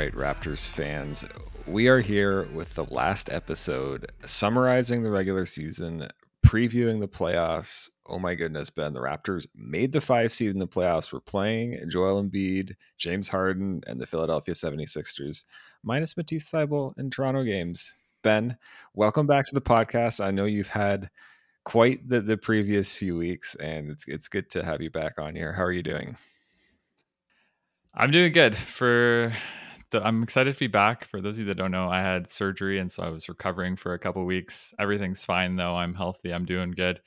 right, Raptors fans. We are here with the last episode summarizing the regular season, previewing the playoffs. Oh my goodness, Ben, the Raptors made the five seed in the playoffs. We're playing Joel Embiid, James Harden, and the Philadelphia 76ers, minus Matisse Thybulle in Toronto games. Ben, welcome back to the podcast. I know you've had quite the, the previous few weeks, and it's it's good to have you back on here. How are you doing? I'm doing good. For the, I'm excited to be back. For those of you that don't know, I had surgery, and so I was recovering for a couple weeks. Everything's fine though. I'm healthy. I'm doing good.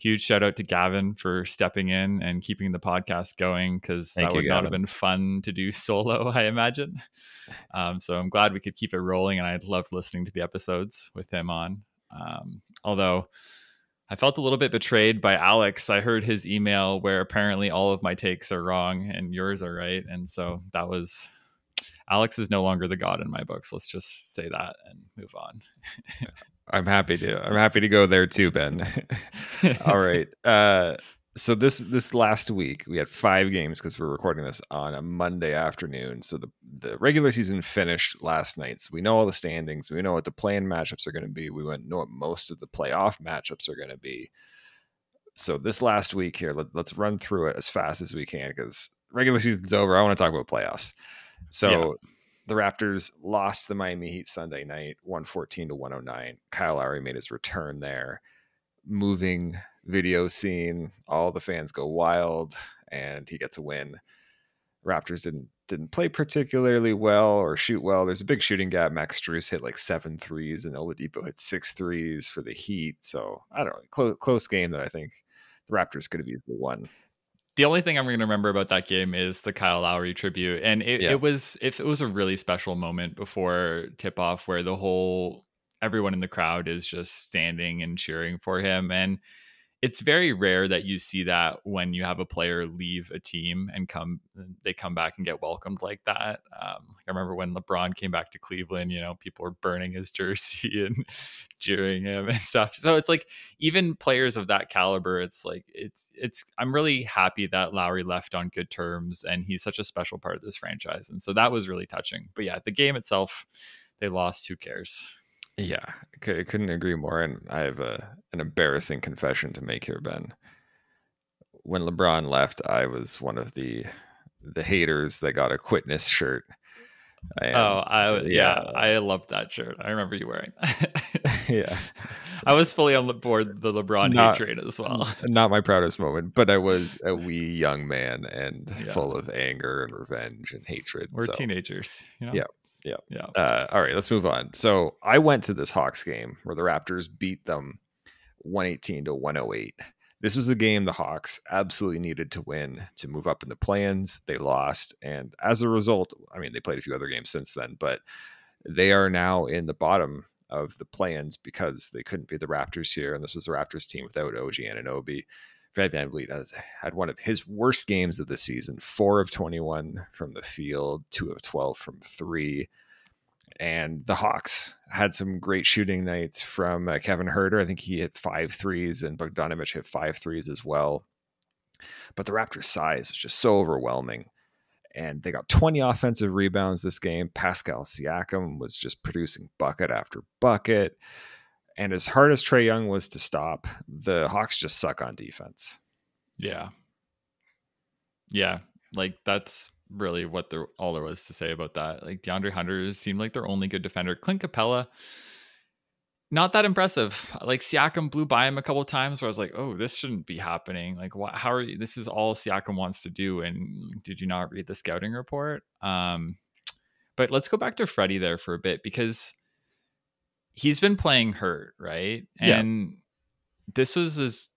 Huge shout out to Gavin for stepping in and keeping the podcast going because that would not have been fun to do solo, I imagine. Um, so I'm glad we could keep it rolling, and I loved listening to the episodes with him on. Um, although I felt a little bit betrayed by Alex. I heard his email where apparently all of my takes are wrong and yours are right. And so that was Alex is no longer the god in my books. Let's just say that and move on. I'm happy to. I'm happy to go there too, Ben. all right. Uh so this this last week we had five games because we're recording this on a Monday afternoon. So the the regular season finished last night. So we know all the standings. We know what the play-in matchups are going to be. We went know what most of the playoff matchups are going to be. So this last week here, let, us run through it as fast as we can because regular season's over. I want to talk about playoffs. So yeah. the Raptors lost the Miami Heat Sunday night, 114 to 109. Kyle Lowry made his return there, moving video scene. All the fans go wild, and he gets a win. Raptors didn't didn't play particularly well or shoot well. There's a big shooting gap. Max Strus hit like seven threes, and Oladipo hit six threes for the Heat. So I don't know, close close game that I think the Raptors could have easily won. The only thing I'm going to remember about that game is the Kyle Lowry tribute, and it, yeah. it was if it was a really special moment before tip off where the whole everyone in the crowd is just standing and cheering for him, and it's very rare that you see that when you have a player leave a team and come they come back and get welcomed like that. Um, i remember when lebron came back to cleveland you know people were burning his jersey and cheering him and stuff. So it's like even players of that caliber it's like it's it's i'm really happy that lowry left on good terms and he's such a special part of this franchise. And so that was really touching. But yeah the game itself they lost. Who cares yeah, I couldn't agree more. And I have a, an embarrassing confession to make here, Ben. When LeBron left, I was one of the the haters that got a Quitness shirt. And, oh, I yeah, yeah, I loved that shirt. I remember you wearing that. yeah, I was fully on the board the LeBron not, hate as well. Not my proudest moment, but I was a wee young man and yeah. full of anger and revenge and hatred. We're so, teenagers, you know? Yeah, yeah. Yeah. Uh, all right, let's move on. So I went to this Hawks game where the Raptors beat them 118 to 108. This was the game the Hawks absolutely needed to win to move up in the play-ins. They lost. And as a result, I mean, they played a few other games since then, but they are now in the bottom of the play-ins because they couldn't be the Raptors here. And this was the Raptors team without OG Anunoby. Fred VanVleet has had one of his worst games of the season four of 21 from the field, two of 12 from three. And the Hawks had some great shooting nights from uh, Kevin Huerter. I think he hit five threes, and Bogdanovich hit five threes as well. But the Raptors' size was just so overwhelming. And they got 20 offensive rebounds this game. Pascal Siakam was just producing bucket after bucket. And as hard as Trae Young was to stop, the Hawks just suck on defense. Yeah. Yeah. Like that's really what there all there was to say about that. Like DeAndre Hunter seemed like their only good defender. Clint Capela, not that impressive. Like Siakam blew by him a couple times where I was like, oh, this shouldn't be happening. Like, wh- how are you? This is all Siakam wants to do. And did you not read the scouting report? Um, but let's go back to Freddie there for a bit because he's been playing hurt, right? And yeah. this was his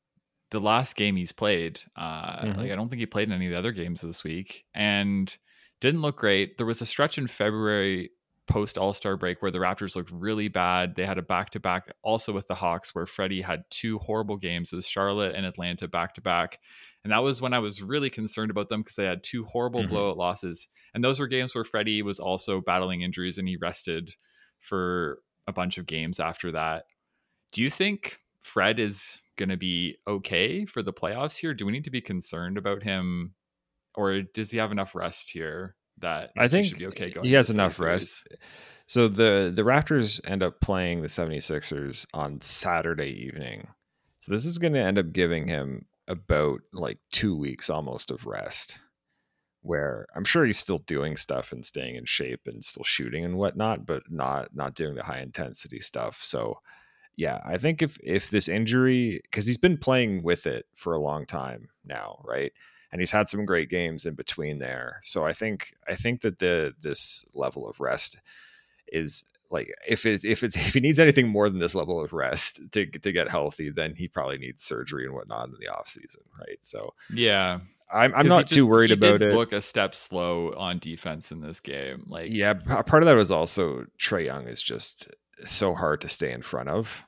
the last game he's played. Uh, mm-hmm. Like I don't think he played in any of the other games this week, and didn't look great. There was a stretch in February post All Star break where the Raptors looked really bad. They had a back to back also with the Hawks where Freddie had two horrible games. It was Charlotte and Atlanta back to back. And that was when I was really concerned about them because they had two horrible mm-hmm. blowout losses. And those were games where Freddie was also battling injuries and he rested for a bunch of games after that. Do you think Fred is going to be okay for the playoffs here? Do we need to be concerned about him or does he have enough rest here that I think he should be okay going. he has enough rest. So the the Raptors end up playing the 76ers on Saturday evening. So this is going to end up giving him about like 2 weeks almost of rest where I'm sure he's still doing stuff and staying in shape and still shooting and whatnot, but not not doing the high intensity stuff. So yeah, I think if if this injury because he's been playing with it for a long time now, right? And he's had some great games in between there. So I think I think that the this level of rest is like if it's if it's if he needs anything more than this level of rest to to get healthy, then he probably needs surgery and whatnot in the off season, right? So Yeah, I'm I'm not too worried about did it. Look a step slow on defense in this game. Like, Yeah, part of that was also Trae Young is just so hard to stay in front of,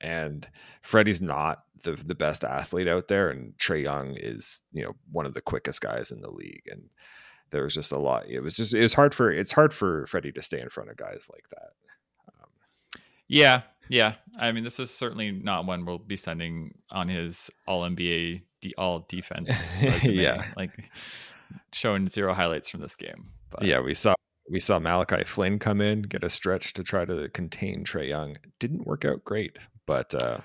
and Freddie's not the the best athlete out there, and Trae Young is you know one of the quickest guys in the league, and there was just a lot. It was just it was hard for it's hard for Freddie to stay in front of guys like that. Um, Yeah, yeah. I mean, this is certainly not one we'll be sending on his All NBA, de- All Defense. Resume, Yeah. like showing zero highlights from this game. But yeah, we saw we saw Malachi Flynn come in, get a stretch to try to contain Trae Young. Didn't work out great, but uh,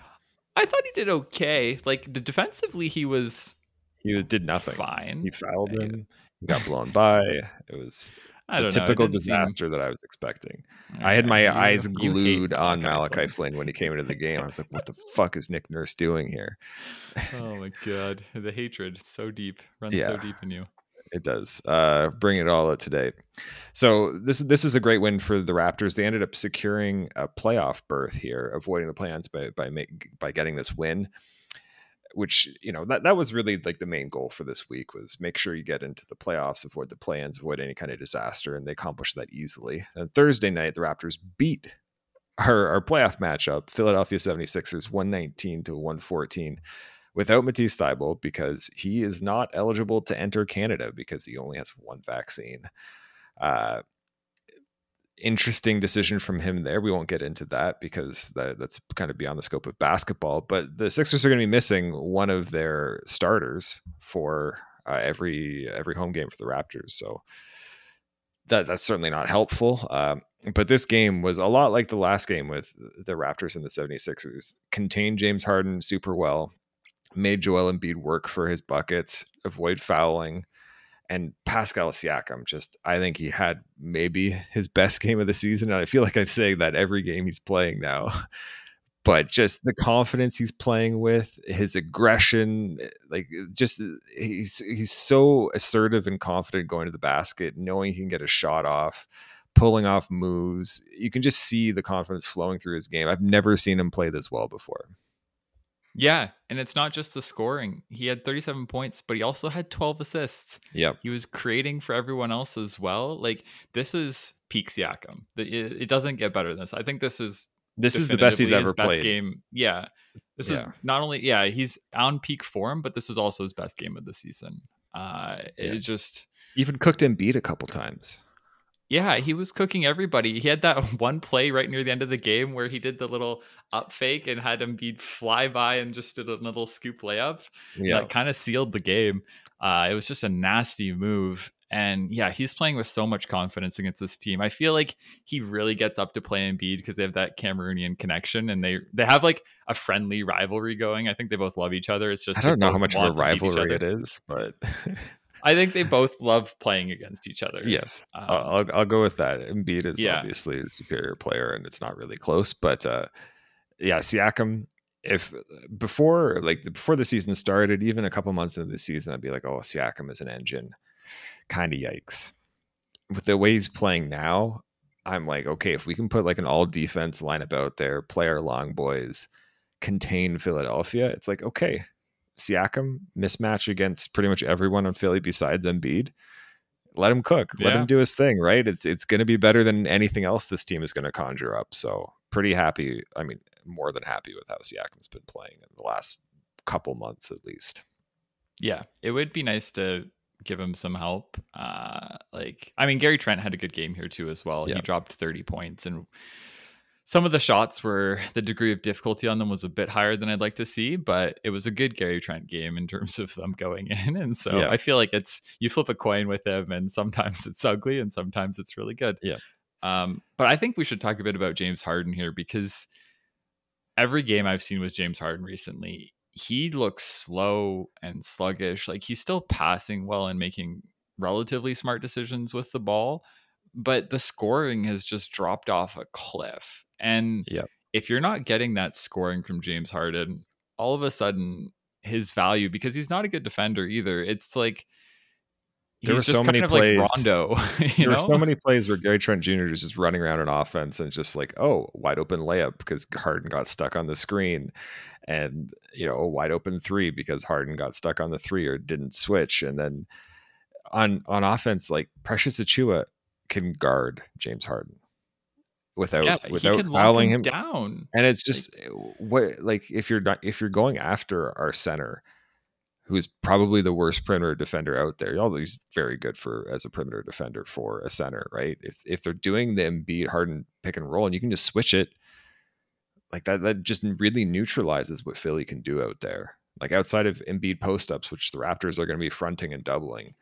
I thought he did okay. Like the defensively, he was he did nothing. fine. He fouled him. He got blown by. It was the don't know. typical didn't seem- disaster that I was expecting. I had my you- eyes glued on Malachi Flynn. Flynn. when he came into the game. I was like, "What the fuck is Nick Nurse doing here?" Oh my god, the hatred so deep runs Yeah. so deep in you. It does. Uh, bring it all out today. So this this is a great win for the Raptors. They ended up securing a playoff berth here, avoiding the play-ins by by make, by getting this win. Which you know that that was really like the main goal for this week was make sure you get into the playoffs, avoid the play-ins, avoid any kind of disaster, and they accomplished that easily. And Thursday night, the Raptors beat our, our playoff matchup, Philadelphia 76ers, 119 to 114 without Matisse Thybulle because he is not eligible to enter Canada because he only has one vaccine. Uh, interesting decision from him there. We won't get into that because that, that's kind of beyond the scope of basketball. But the Sixers are going to be missing one of their starters for uh, every every home game for the Raptors. So that that's certainly not helpful. Um, but this game was a lot like the last game with the Raptors and the 76ers. Contained James Harden super well, made Joel Embiid work for his buckets, avoid fouling. And Pascal Siakam, just I think he had maybe his best game of the season. And I feel like I'm saying that every game he's playing now. But just the confidence he's playing with, his aggression, like just he's he's so assertive and confident going to the basket, knowing he can get a shot off, pulling off moves. You can just see the confidence flowing through his game. I've never seen him play this well before. Yeah, and it's not just the scoring. He had 37 points, but he also had 12 assists. Yeah. He was creating for everyone else as well. Like this is peak Siakam. It, it doesn't get better than this. I think this is This is the best he's ever best played. Game. Yeah, this is not only yeah he's on peak form, but this is also his best game of the season. Uh, Yeah. It's just Even cooked and beat a couple times. Yeah, he was cooking everybody. He had that one play right near the end of the game where he did the little up fake and had Embiid fly by and just did a little scoop layup. Yeah. That kind of sealed the game. Uh, it was just a nasty move. And yeah, he's playing with so much confidence against this team. I feel like he really gets up to play Embiid because they have that Cameroonian connection and they they have like a friendly rivalry going. I think they both love each other. It's just I don't know how much of a want to beat each rivalry it is, but I think they both love playing against each other. yes, Um, I'll, I'll go with that. Embiid is Yeah. obviously a superior player, and it's not really close. But uh, yeah, Siakam. If before like before the season started, even a couple months into the season, I'd be like, "Oh, Siakam is an engine." Kind of yikes. With the way he's playing now, I'm like, okay, if we can put like an all defense lineup out there, play our long boys, contain Philadelphia, it's like, okay, Siakam mismatch against pretty much everyone on Philly besides Embiid. Let him cook. Let Yeah. him do his thing, right? It's it's going to be better than anything else this team is going to conjure up. So pretty happy. I mean, more than happy with how Siakam's been playing in the last couple months at least. Yeah, it would be nice to give him some help. Uh, like, I mean, Gary Trent had a good game here too as well. He dropped 30 points and some of the shots were the degree of difficulty on them was a bit higher than I'd like to see, but it was a good Gary Trent game in terms of them going in. And so yeah. I feel like it's you flip a coin with him, and sometimes it's ugly and sometimes it's really good. Yeah. Um, but I think we should talk a bit about James Harden here because every game I've seen with James Harden recently, he looks slow and sluggish. Like he's still passing well and making relatively smart decisions with the ball, but the scoring has just dropped off a cliff. And yep. if you're not getting that scoring from James Harden, all of a sudden his value, because he's not a good defender either, it's like there were so many plays. Like Rondo, there know? were so many plays where Gary Trent Jr. is just running around an offense and just like, oh, wide open layup because Harden got stuck on the screen, and you know, a wide open three because Harden got stuck on the three or didn't switch, and then on on offense, like Precious Achiuwa can guard James Harden without yeah, without fouling him, him, down. And it's just eh, like, what like if you're not if you're going after our center, who's probably the worst perimeter defender out there, although he's very good for as a perimeter defender for a center, right? If if they're doing the Embiid Harden pick and roll and you can just switch it, like that that just really neutralizes what Philly can do out there. Like outside of Embiid post ups, which the Raptors are going to be fronting and doubling,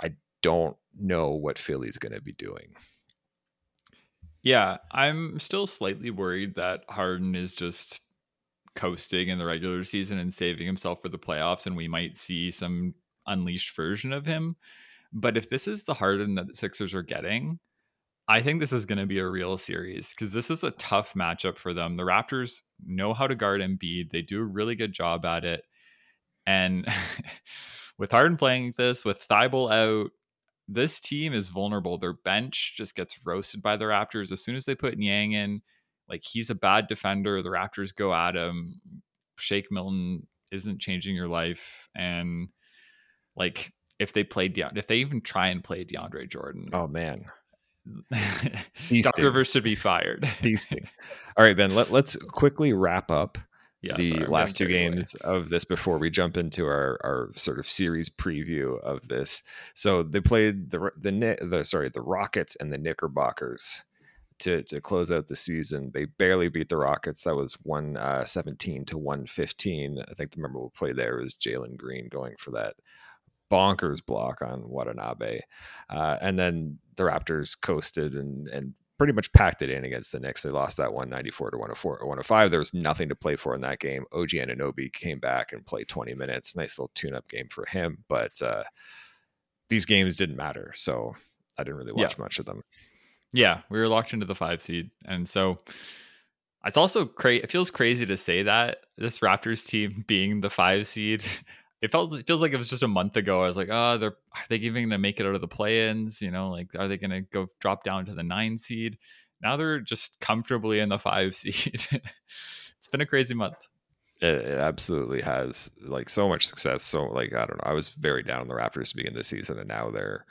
I don't know what Philly's going to be doing. Yeah, I'm still slightly worried that Harden is just coasting in the regular season and saving himself for the playoffs, and we might see some unleashed version of him. But if this is the Harden that the Sixers are getting, I think this is going to be a real series because this is a tough matchup for them. The Raptors know how to guard Embiid; they do a really good job at it. And with Harden playing this, with Thybulle out, this team is vulnerable. Their bench just gets roasted by the Raptors as soon as they put Niang in. Like he's a bad defender. The Raptors go at him. Shake Milton isn't changing your life, and like if they play De- if they even try and play DeAndre Jordan, oh man, Doc Rivers should be fired. Feasting. All right, Ben. Let, let's quickly wrap up yeah, the sorry, last two games away. of this before we jump into our, our sort of series preview of this. So they played the the the sorry the Rockets and the Knickerbockers to to close out the season. They barely beat the Rockets. That was one uh, seventeen to one fifteen. I think the memorable play there was Jalen Green going for that bonkers block on Watanabe, uh, and then the Raptors coasted and and pretty much packed it in against the Knicks. They lost that 194 to 104 or 105. There was nothing to play for in that game. OG Anunoby came back and played 20 minutes. Nice little tune up game for him. But uh, these games didn't matter. So I didn't really watch yeah. much of them. Yeah, we were locked into the five seed. And so it's also crazy. It feels crazy to say that this Raptors team being the five seed it felt it feels like it was just a month ago. I was like, oh, they're are they even gonna make it out of the play-ins? You know, like are they gonna go drop down to the nine seed? Now they're just comfortably in the five seed. it's been a crazy month. It, it, absolutely has like so much success. So like I don't know, I was very down on the Raptors to begin the season, and now they're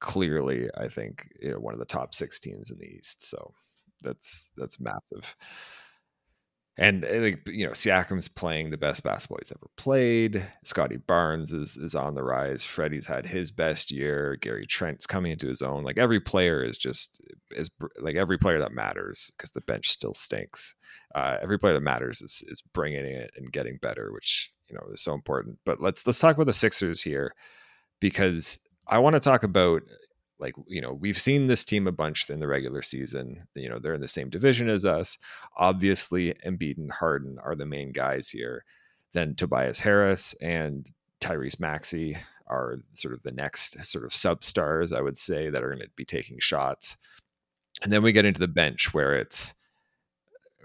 clearly, I think, you know, one of the top six teams in the East. So that's that's massive and eh, like you know, Siakam's playing the best basketball he's ever played. Scottie Barnes is is on the rise. Freddie's had his best year. Gary Trent's coming into his own. Like every player is just is like every player that matters because the bench still stinks. Uh, every player that matters is is bringing it and getting better, which you know is so important. But let's let's talk about the Sixers here because I want to talk about like you know we've seen this team a bunch in the regular season you know they're in the same division as us obviously Embiid and Harden are the main guys here then Tobias Harris and Tyrese Maxey are sort of the next sort of substars I would say that are going to be taking shots and then we get into the bench where it's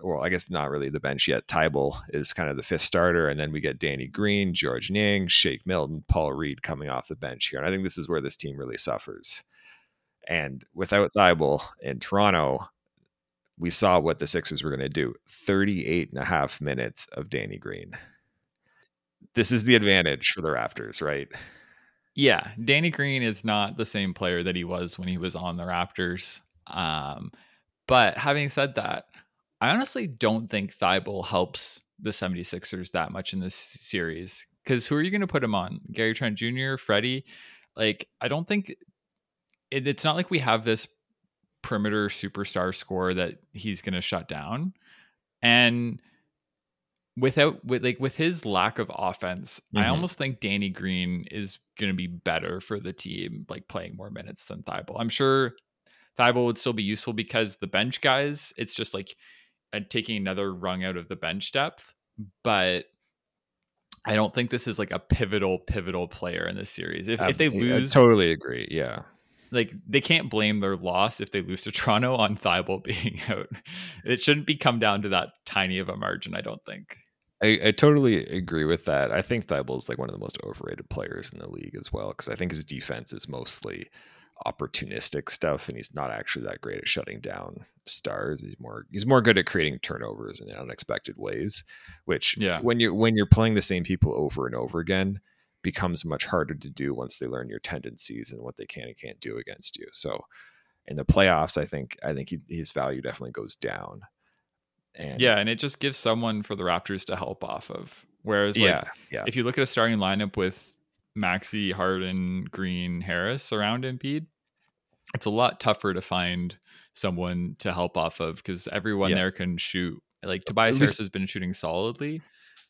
well, I guess not really the bench yet. Thybulle is kind of the fifth starter, and then we get Danny Green, Georges Niang, Shake Milton, Paul Reed coming off the bench here. And I think this is where this team really suffers. And without Thybulle in Toronto, we saw what the Sixers were going to do 38 and a half minutes of Danny Green. This is the advantage for the Raptors, right? Yeah. Danny Green is not the same player that he was when he was on the Raptors. Um, but having said that, I honestly don't think Thybulle helps the 76ers that much in this series. Because who are you going to put him on? Gary Trent Jr., Freddie? Like, I don't think it, it's not like we have this perimeter superstar score that he's going to shut down. And without with like with his lack of offense, mm-hmm. I almost think Danny Green is going to be better for the team, like playing more minutes than Thybulle. I'm sure Thybulle would still be useful because the bench guys, it's just like uh, taking another rung out of the bench depth. But I don't think this is like a pivotal, pivotal player in this series. If, if they lose, I totally agree. Yeah, like they can't blame their loss if they lose to Toronto on Thybulle being out. It shouldn't be come down to that tiny of a margin. I don't think. I, I totally agree with that. I think Thybulle is like one of the most overrated players in the league as well because I think his defense is mostly opportunistic stuff and he's not actually that great at shutting down stars he's more he's more good at creating turnovers in unexpected ways which yeah when you when you're playing the same people over and over again becomes much harder to do once they learn your tendencies and what they can and can't do against you so in the playoffs i think i think he, his value definitely goes down and yeah, and it just gives someone for the Raptors to help off of. Whereas, like, yeah, yeah. if you look at a starting lineup with Maxey, Harden, Green, Harris around Embiid, it's a lot tougher to find someone to help off of because everyone yeah. there can shoot. Like Tobias Harris has been shooting solidly,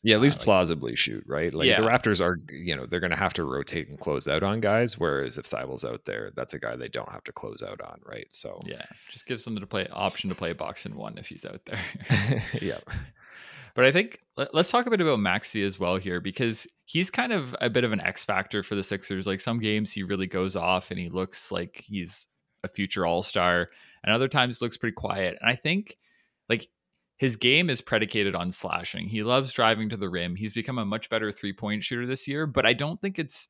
yeah, at least uh, plausibly shoot, right? Like yeah. the Raptors are, you know, they're going to have to rotate and close out on guys. Whereas if Thybulle's out there, that's a guy they don't have to close out on, right? So yeah, just gives them to play option to play box in one if he's out there. yeah. But I think let, us talk a bit about Maxey as well here because he's kind of a bit of an X factor for the Sixers. Like some games he really goes off and he looks like he's a future All Star, and other times looks pretty quiet. And I think like his game is predicated on slashing. He loves driving to the rim. He's become a much better three point shooter this year, but I don't think it's.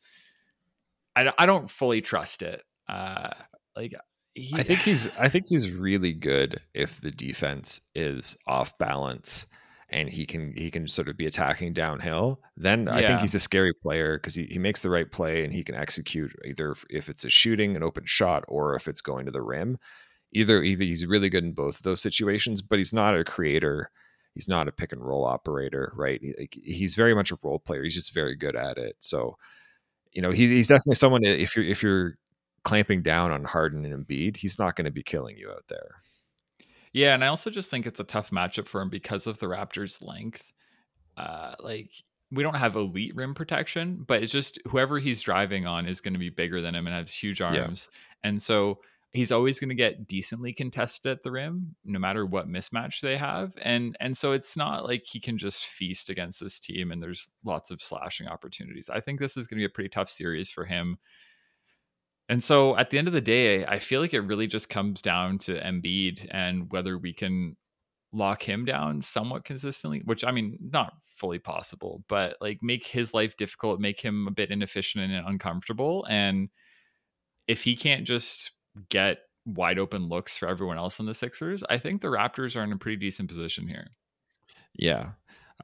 I, I don't fully trust it. Uh, like he, I think he's I think he's really good if the defense is off balance and he can he can sort of be attacking downhill. Then I think he's a scary player because he, he makes the right play and he can execute either if it's a shooting an open shot or if it's going to the rim either either he's really good in both of those situations, but he's not a creator. He's not a pick and roll operator, right? He, he's very much a role player. He's just very good at it. So, you know, he, he's definitely someone. If you're if you're clamping down on Harden and Embiid, he's not going to be killing you out there. Yeah, and I also just think it's a tough matchup for him because of the Raptors' length. Uh, like we don't have elite rim protection, but it's just whoever he's driving on is going to be bigger than him and has huge arms, yeah. and so he's always going to get decently contested at the rim no matter what mismatch they have and and so it's not like he can just feast against this team and there's lots of slashing opportunities. I think this is going to be a pretty tough series for him. And so at the end of the day i feel like it really just comes down to Embiid and whether we can lock him down somewhat consistently which i mean not fully possible but like make his life difficult make him a bit inefficient and uncomfortable and if he can't just get wide open looks for everyone else in the Sixers, I think the Raptors are in a pretty decent position here. Yeah.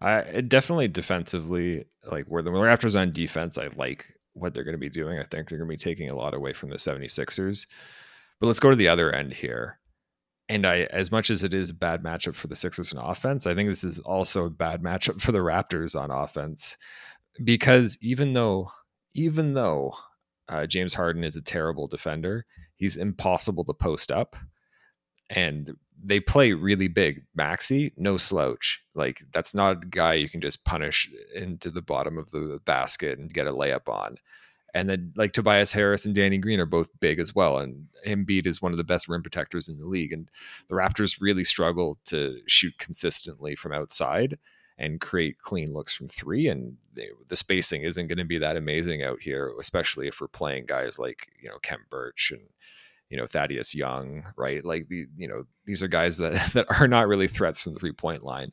I definitely defensively, like where the Raptors on defense, I like what they're going to be doing. I think they're going to be taking a lot away from the 76ers. But let's go to the other end here. And I, as much as it is a bad matchup for the Sixers on offense, I think this is also a bad matchup for the Raptors on offense. Because even though, even though uh, James Harden is a terrible defender, He's impossible to post up. And they play really big. Maxey, no slouch. Like that's not a guy you can just punish into the bottom of the basket and get a layup on. And then like Tobias Harris and Danny Green are both big as well. And Embiid is one of the best rim protectors in the league. And the Raptors really struggle to shoot consistently from outside and create clean looks from three. And the spacing isn't going to be that amazing out here, especially if we're playing guys like you know Khem Birch and you know Thaddeus Young, right? Like the you know these are guys that that are not really threats from the three point line.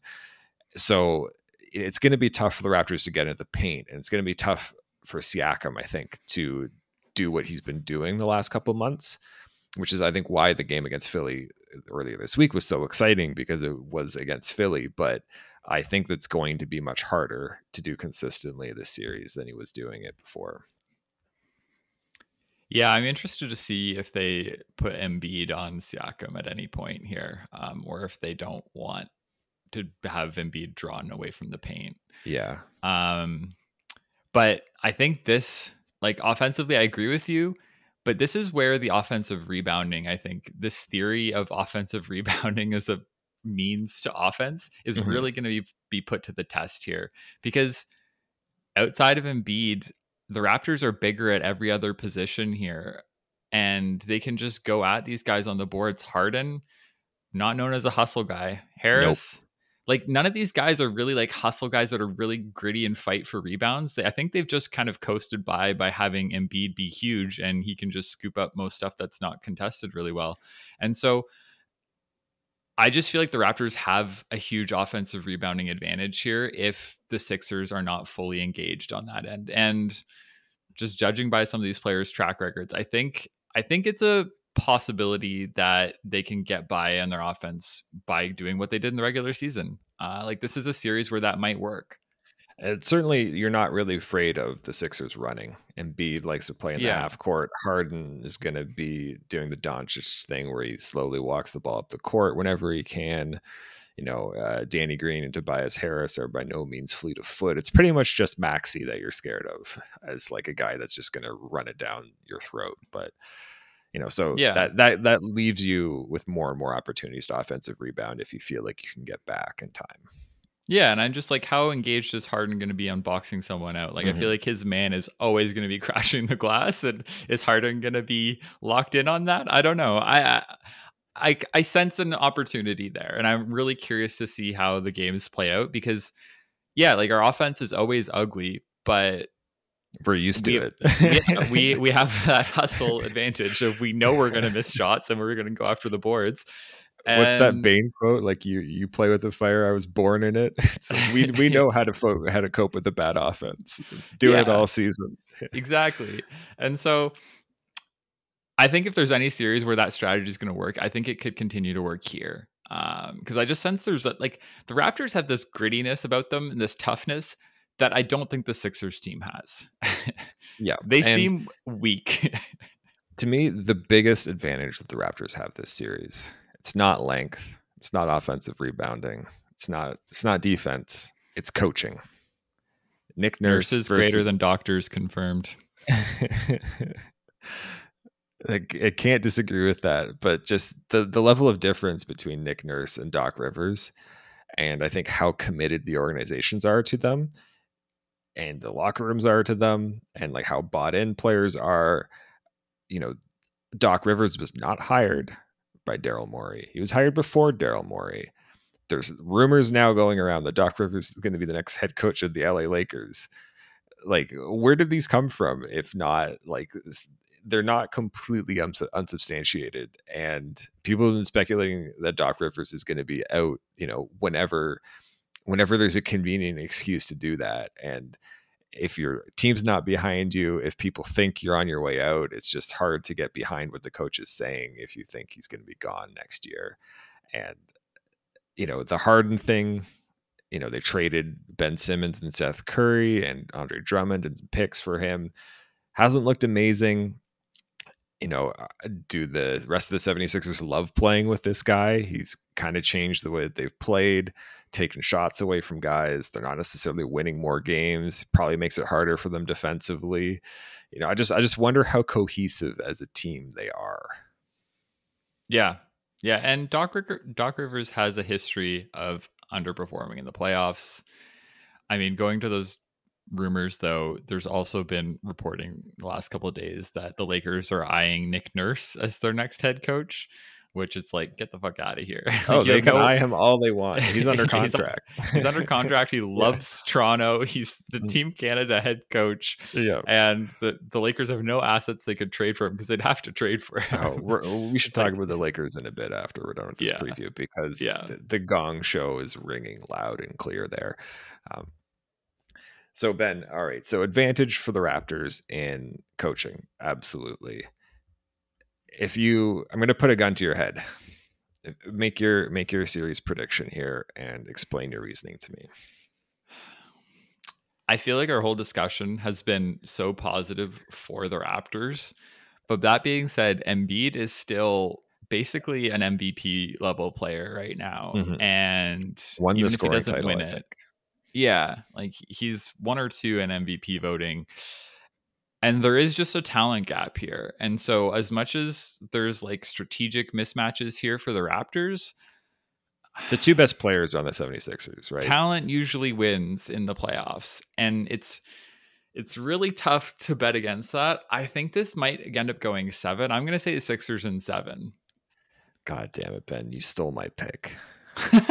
So it's going to be tough for the Raptors to get into the paint, and it's going to be tough for Siakam, I think, to do what he's been doing the last couple months, which is I think why the game against Philly earlier this week was so exciting because it was against Philly, but I think that's going to be much harder to do consistently this series than he was doing it before. Yeah, I'm interested to see if they put Embiid on Siakam at any point here, um, or if they don't want to have Embiid drawn away from the paint. Yeah. Um, but I think this, like offensively, I agree with you. But this is where the offensive rebounding, I think, this theory of offensive rebounding is a means to offense is mm-hmm. really going to be, be put to the test here because outside of Embiid, the Raptors are bigger at every other position here and they can just go at these guys on the boards. Harden, not known as a hustle guy. Harris, nope. like none of these guys are really like hustle guys that are really gritty and fight for rebounds. I think they've just kind of coasted by by having Embiid be huge and he can just scoop up most stuff that's not contested really well. And so I just feel like the Raptors have a huge offensive rebounding advantage here if the Sixers are not fully engaged on that end. And just judging by some of these players' track records, I think I think it's a possibility that they can get by on their offense by doing what they did in the regular season. Uh, like this is a series where that might work. It's certainly, you're not really afraid of the Sixers running. Embiid likes to play in yeah. the half court. Harden is going to be doing the Doncic thing where he slowly walks the ball up the court whenever he can. You know, uh, Danny Green and Tobias Harris are by no means fleet of foot. It's pretty much just Maxey that you're scared of as like a guy that's just going to run it down your throat. But you know, so yeah. that that that leaves you with more and more opportunities to offensive rebound if you feel like you can get back in time. Yeah, and I'm just like, how engaged is Harden going to be on boxing someone out? Like, mm-hmm. I feel mm-hmm. like his man is always going to be crashing the glass, and is Harden going to be locked in on that? I don't know. I, I, I sense an opportunity there, and I'm really curious to see how the games play out because, yeah, like our offense is always ugly, but we're used to we, it. yeah, we we have that hustle advantage of we know we're going to miss shots and we're going to go after the boards. And What's that Bane quote? Like you you play with the fire. I was born in it. Like we we know how to fo- how to cope with a bad offense. Do yeah, it all season. exactly. And so I think if there's any series where that strategy is going to work, I think it could continue to work here. Because um, I just sense there's a, like the Raptors have this grittiness about them and this toughness that I don't think the Sixers team has. yeah, they seem weak. to me, the biggest advantage that the Raptors have this series it's not length. It's not offensive rebounding. It's not. It's not defense. It's coaching. Nick Nurse is versus... greater than doctors confirmed. I, I can't disagree with that, but just the the level of difference between Nick Nurse and Doc Rivers, and I think how committed the organizations are to them, and the locker rooms are to them, and like how bought in players are. You know, Doc Rivers was not hired by Daryl Morey. He was hired before Daryl Morey. There's rumors now going around that Doc Rivers is going to be the next head coach of the LA Lakers. Like, where did these come from? If not, like, they're not completely unsubstantiated. And people have been speculating that Doc Rivers is going to be out, you know, whenever, whenever there's a convenient excuse to do that. And if your team's not behind you, if people think you're on your way out, it's just hard to get behind what the coach is saying if you think he's going to be gone next year. And, you know, the Harden thing, you know, they traded Ben Simmons and Seth Curry and Andre Drummond and some picks for him. Hasn't looked amazing. You know, uh, do the rest of the 76ers love playing with this guy? He's kind of changed the way that they've played taking shots away from guys. They're not necessarily winning more games. Probably makes it harder for them defensively. You know, I just I just wonder how cohesive as a team they are. Yeah. Yeah, and Doc, Doc Rivers has a history of underperforming in the playoffs. I mean, going to those rumors though there's also been reporting the last couple of days that the lakers are eyeing nick nurse as their next head coach which it's like get the fuck out of here. Oh, they can no... eye him all they want. He's under contract. he's, he's, under contract. He loves yeah. Toronto. He's the mm. Team Canada head coach. Yeah, and the the Lakers have no assets they could trade for him because they'd have to trade for him. Oh, we should talk about the Lakers in a bit after we're done with this yeah. preview because yeah. the, the, gong show is ringing loud and clear there. Um, so Ben, all right. So advantage for the Raptors in coaching, absolutely if you i'm going to put a gun to your head make your make your series prediction here and explain your reasoning to me i feel like our whole discussion has been so positive for the raptors but that being said Embiid is still basically an MVP level player right now mm-hmm. and won even if he doesn't title, win it yeah like he's one or two in MVP voting and there is just a talent gap here. And so, as much as there's like strategic mismatches here for the Raptors, the two best players on the 76ers, right? Talent usually wins in the playoffs. And it's it's really tough to bet against that. I think this might end up going seven. I'm going to say the Sixers in seven. God damn it, Ben! You stole my pick.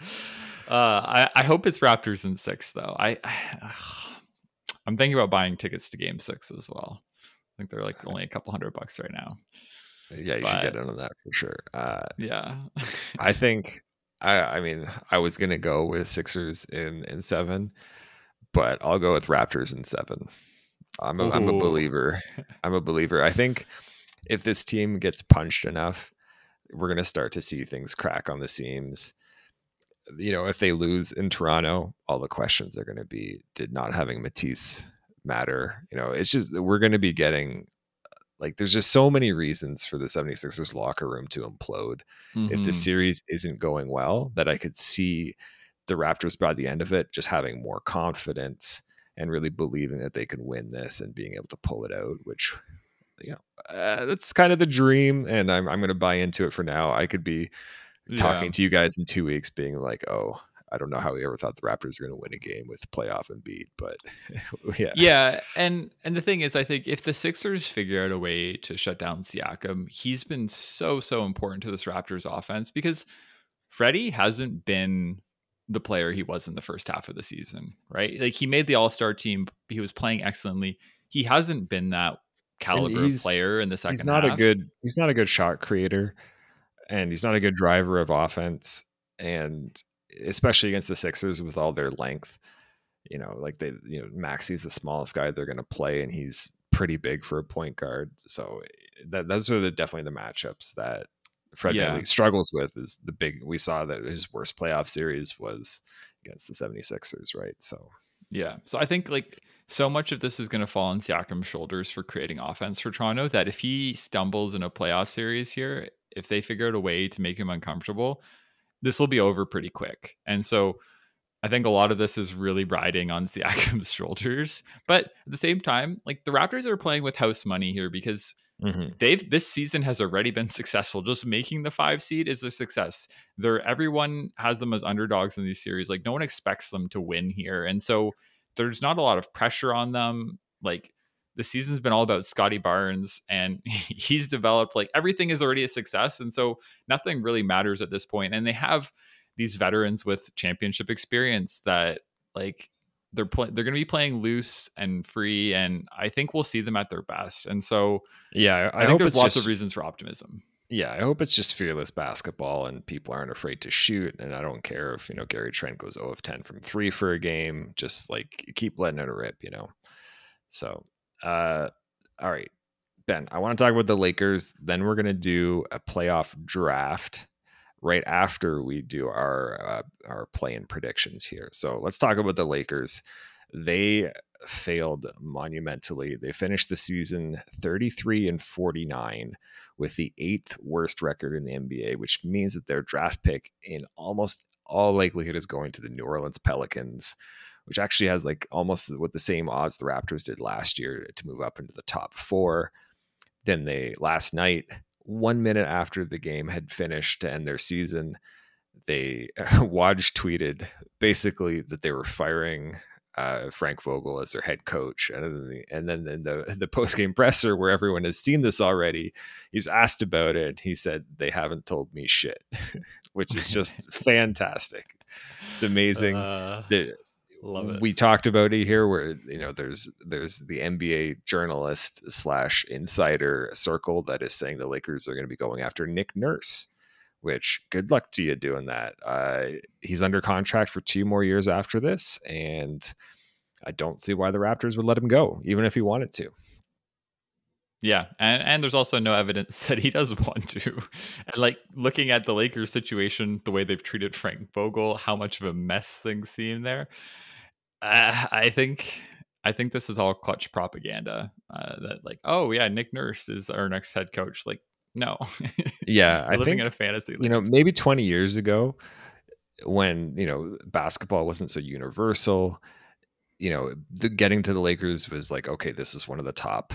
uh, I, I, hope it's Raptors in six, though. I, I I'm thinking about buying tickets to Game Six as well. I think they're like only a couple hundred bucks right now. Yeah, you but, should get into that for sure. Uh, yeah, I think. I, I mean, I was gonna go with Sixers in in seven, but I'll go with Raptors in seven. I'm a, I'm a believer. I'm a believer. I think if this team gets punched enough, we're going to start to see things crack on the seams. You know, if they lose in Toronto, all the questions are going to be did not having Matisse matter? You know, it's just we're going to be getting like there's just so many reasons for the 76ers locker room to implode mm-hmm. if the mm-hmm. series isn't going well that I could see the Raptors by the end of it just having more confidence and really believing that they can win this and being able to pull it out, which you know uh, that's kind of the dream, and I'm I'm going to buy into it for now. I could be talking yeah. to you guys in two weeks, being like, oh. I don't know how we ever thought the Raptors were going to win a game with playoff and beat, but yeah, yeah, and and the thing is, I think if the Sixers figure out a way to shut down Siakam, he's been so so important to this Raptors offense because Freddie hasn't been the player he was in the first half of the season, right? Like he made the All Star team, he was playing excellently. He hasn't been that caliber of player in the second. He's not half. a good. He's not a good shot creator, and he's not a good driver of offense, and especially against the Sixers with all their length. You know, like they, you know, Maxey's the smallest guy they're going to play, and he's pretty big for a point guard. So eh, that those are the definitely the matchups that Fred yeah. struggles with is the big we saw that his worst playoff series was against the 76ers, right? So yeah. So I think like so much of this is going to fall on Siakam's shoulders for creating offense for Toronto that if he stumbles in a playoff series here, if they figure out a way to make him uncomfortable, this will be over pretty quick. And so I think a lot of this is really riding on Siakam's shoulders. But at the same time, like the Raptors are playing with house money here because mm-hmm. they've this season has already been successful. Just making the five seed is a success. They're everyone has them as underdogs in these series. Like no one expects them to win here. And so there's not a lot of pressure on them. Like the season's been all about Scottie Barnes and he's developed like everything is already a success. And so nothing really matters at this point. And they have these veterans with championship experience that like they're playing they're going to be playing loose and free and i think we'll see them at their best and so yeah i, I think there's lots just, of reasons for optimism yeah i hope it's just fearless basketball and people aren't afraid to shoot and i don't care if you know gary trent goes 0 of 10 from 3 for a game just like keep letting it rip you know so uh all right ben i want to talk about the lakers then we're going to do a playoff draft right after we do our uh, our play-in predictions here. So let's talk about the Lakers. They failed monumentally. They finished the season 33 and 49 with the eighth worst record in the NBA, which means that their draft pick in almost all likelihood is going to the New Orleans Pelicans, which actually has like almost with the same odds the Raptors did last year to move up into the top four. Then they last night one minute after the game had finished to end their season, they Woj tweeted basically that they were firing uh, Frank Vogel as their head coach, and then, the, and then in the the post game presser where everyone has seen this already, he's asked about it. He said they haven't told me shit, which is just fantastic. It's amazing. Uh, the, Love it. We talked about it here, where you know there's there's the NBA journalist slash insider circle that is saying the Lakers are going to be going after Nick Nurse. Which good luck to you doing that. Uh, he's under contract for two more years after this, and I don't see why the Raptors would let him go, even if he wanted to. Yeah, and and there's also no evidence that he does want to. And like looking at the Lakers situation, the way they've treated Frank Vogel, how much of a mess things seem there. Uh, I think I think this is all Klutch propaganda. Uh, that like, oh yeah, Nick Nurse is our next head coach. Like, no. Yeah, I living think in a fantasy. League. You know, maybe 20 years ago, when you know basketball wasn't so universal, you know, the getting to the Lakers was like, okay, this is one of the top,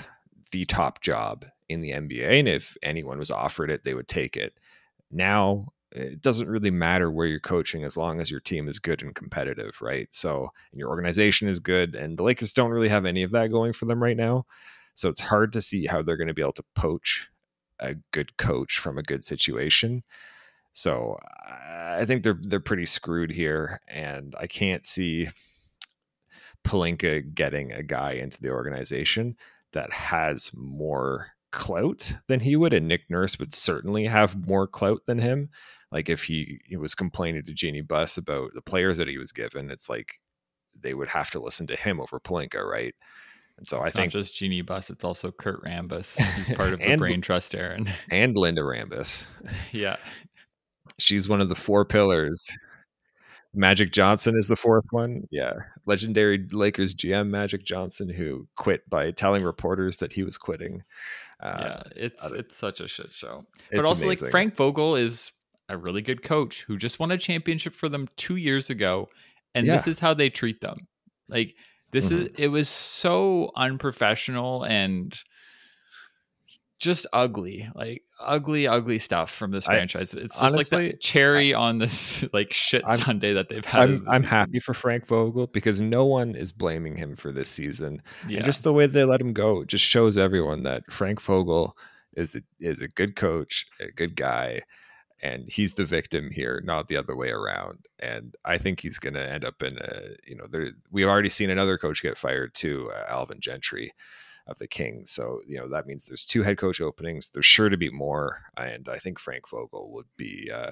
the top job in the NBA. And if anyone was offered it, they would take it. Now it doesn't really matter where you're coaching as long as your team is good and competitive, right? So, and your organization is good. And the Lakers don't really have any of that going for them right now. So it's hard to see how they're going to be able to poach a good coach from a good situation. So I think they're they're pretty screwed here, and I can't see Pelinka getting a guy into the organization that has more clout than he would, and Nick Nurse would certainly have more clout than him. Like if he, he was complaining to Jeanie Buss about the players that he was given, it's like they would have to listen to him over Pelinka, right? And so it's I think not just Jeanie Buss, it's also Kurt Rambis. He's part of the Brain Trust, Aaron. And Linda Rambis. yeah. She's one of the four pillars. Magic Johnson is the fourth one. Yeah. Legendary Lakers GM Magic Johnson, who quit by telling reporters that he was quitting. Uh, yeah, it's it's such a shit show. But also, amazing. like Frank Vogel is a really good coach who just won a championship for them two years ago, and yeah. this is how they treat them. Like this mm-hmm. is it was so unprofessional and just ugly, like ugly, ugly stuff from this franchise. It's just honestly, like the cherry I, on this like shit I'm, sundae that they've had. I'm, I'm happy for Frank Vogel because no one is blaming him for this season, yeah. and just the way they let him go just shows everyone that Frank Vogel is a, is a good coach, a good guy, and he's the victim here, not the other way around. And I think he's going to end up in a, you know, there, we've already seen another coach get fired too, uh, Alvin Gentry of the Kings. So, you know, that means there's two head coach openings. There's sure to be more. And I think Frank Vogel would be, uh,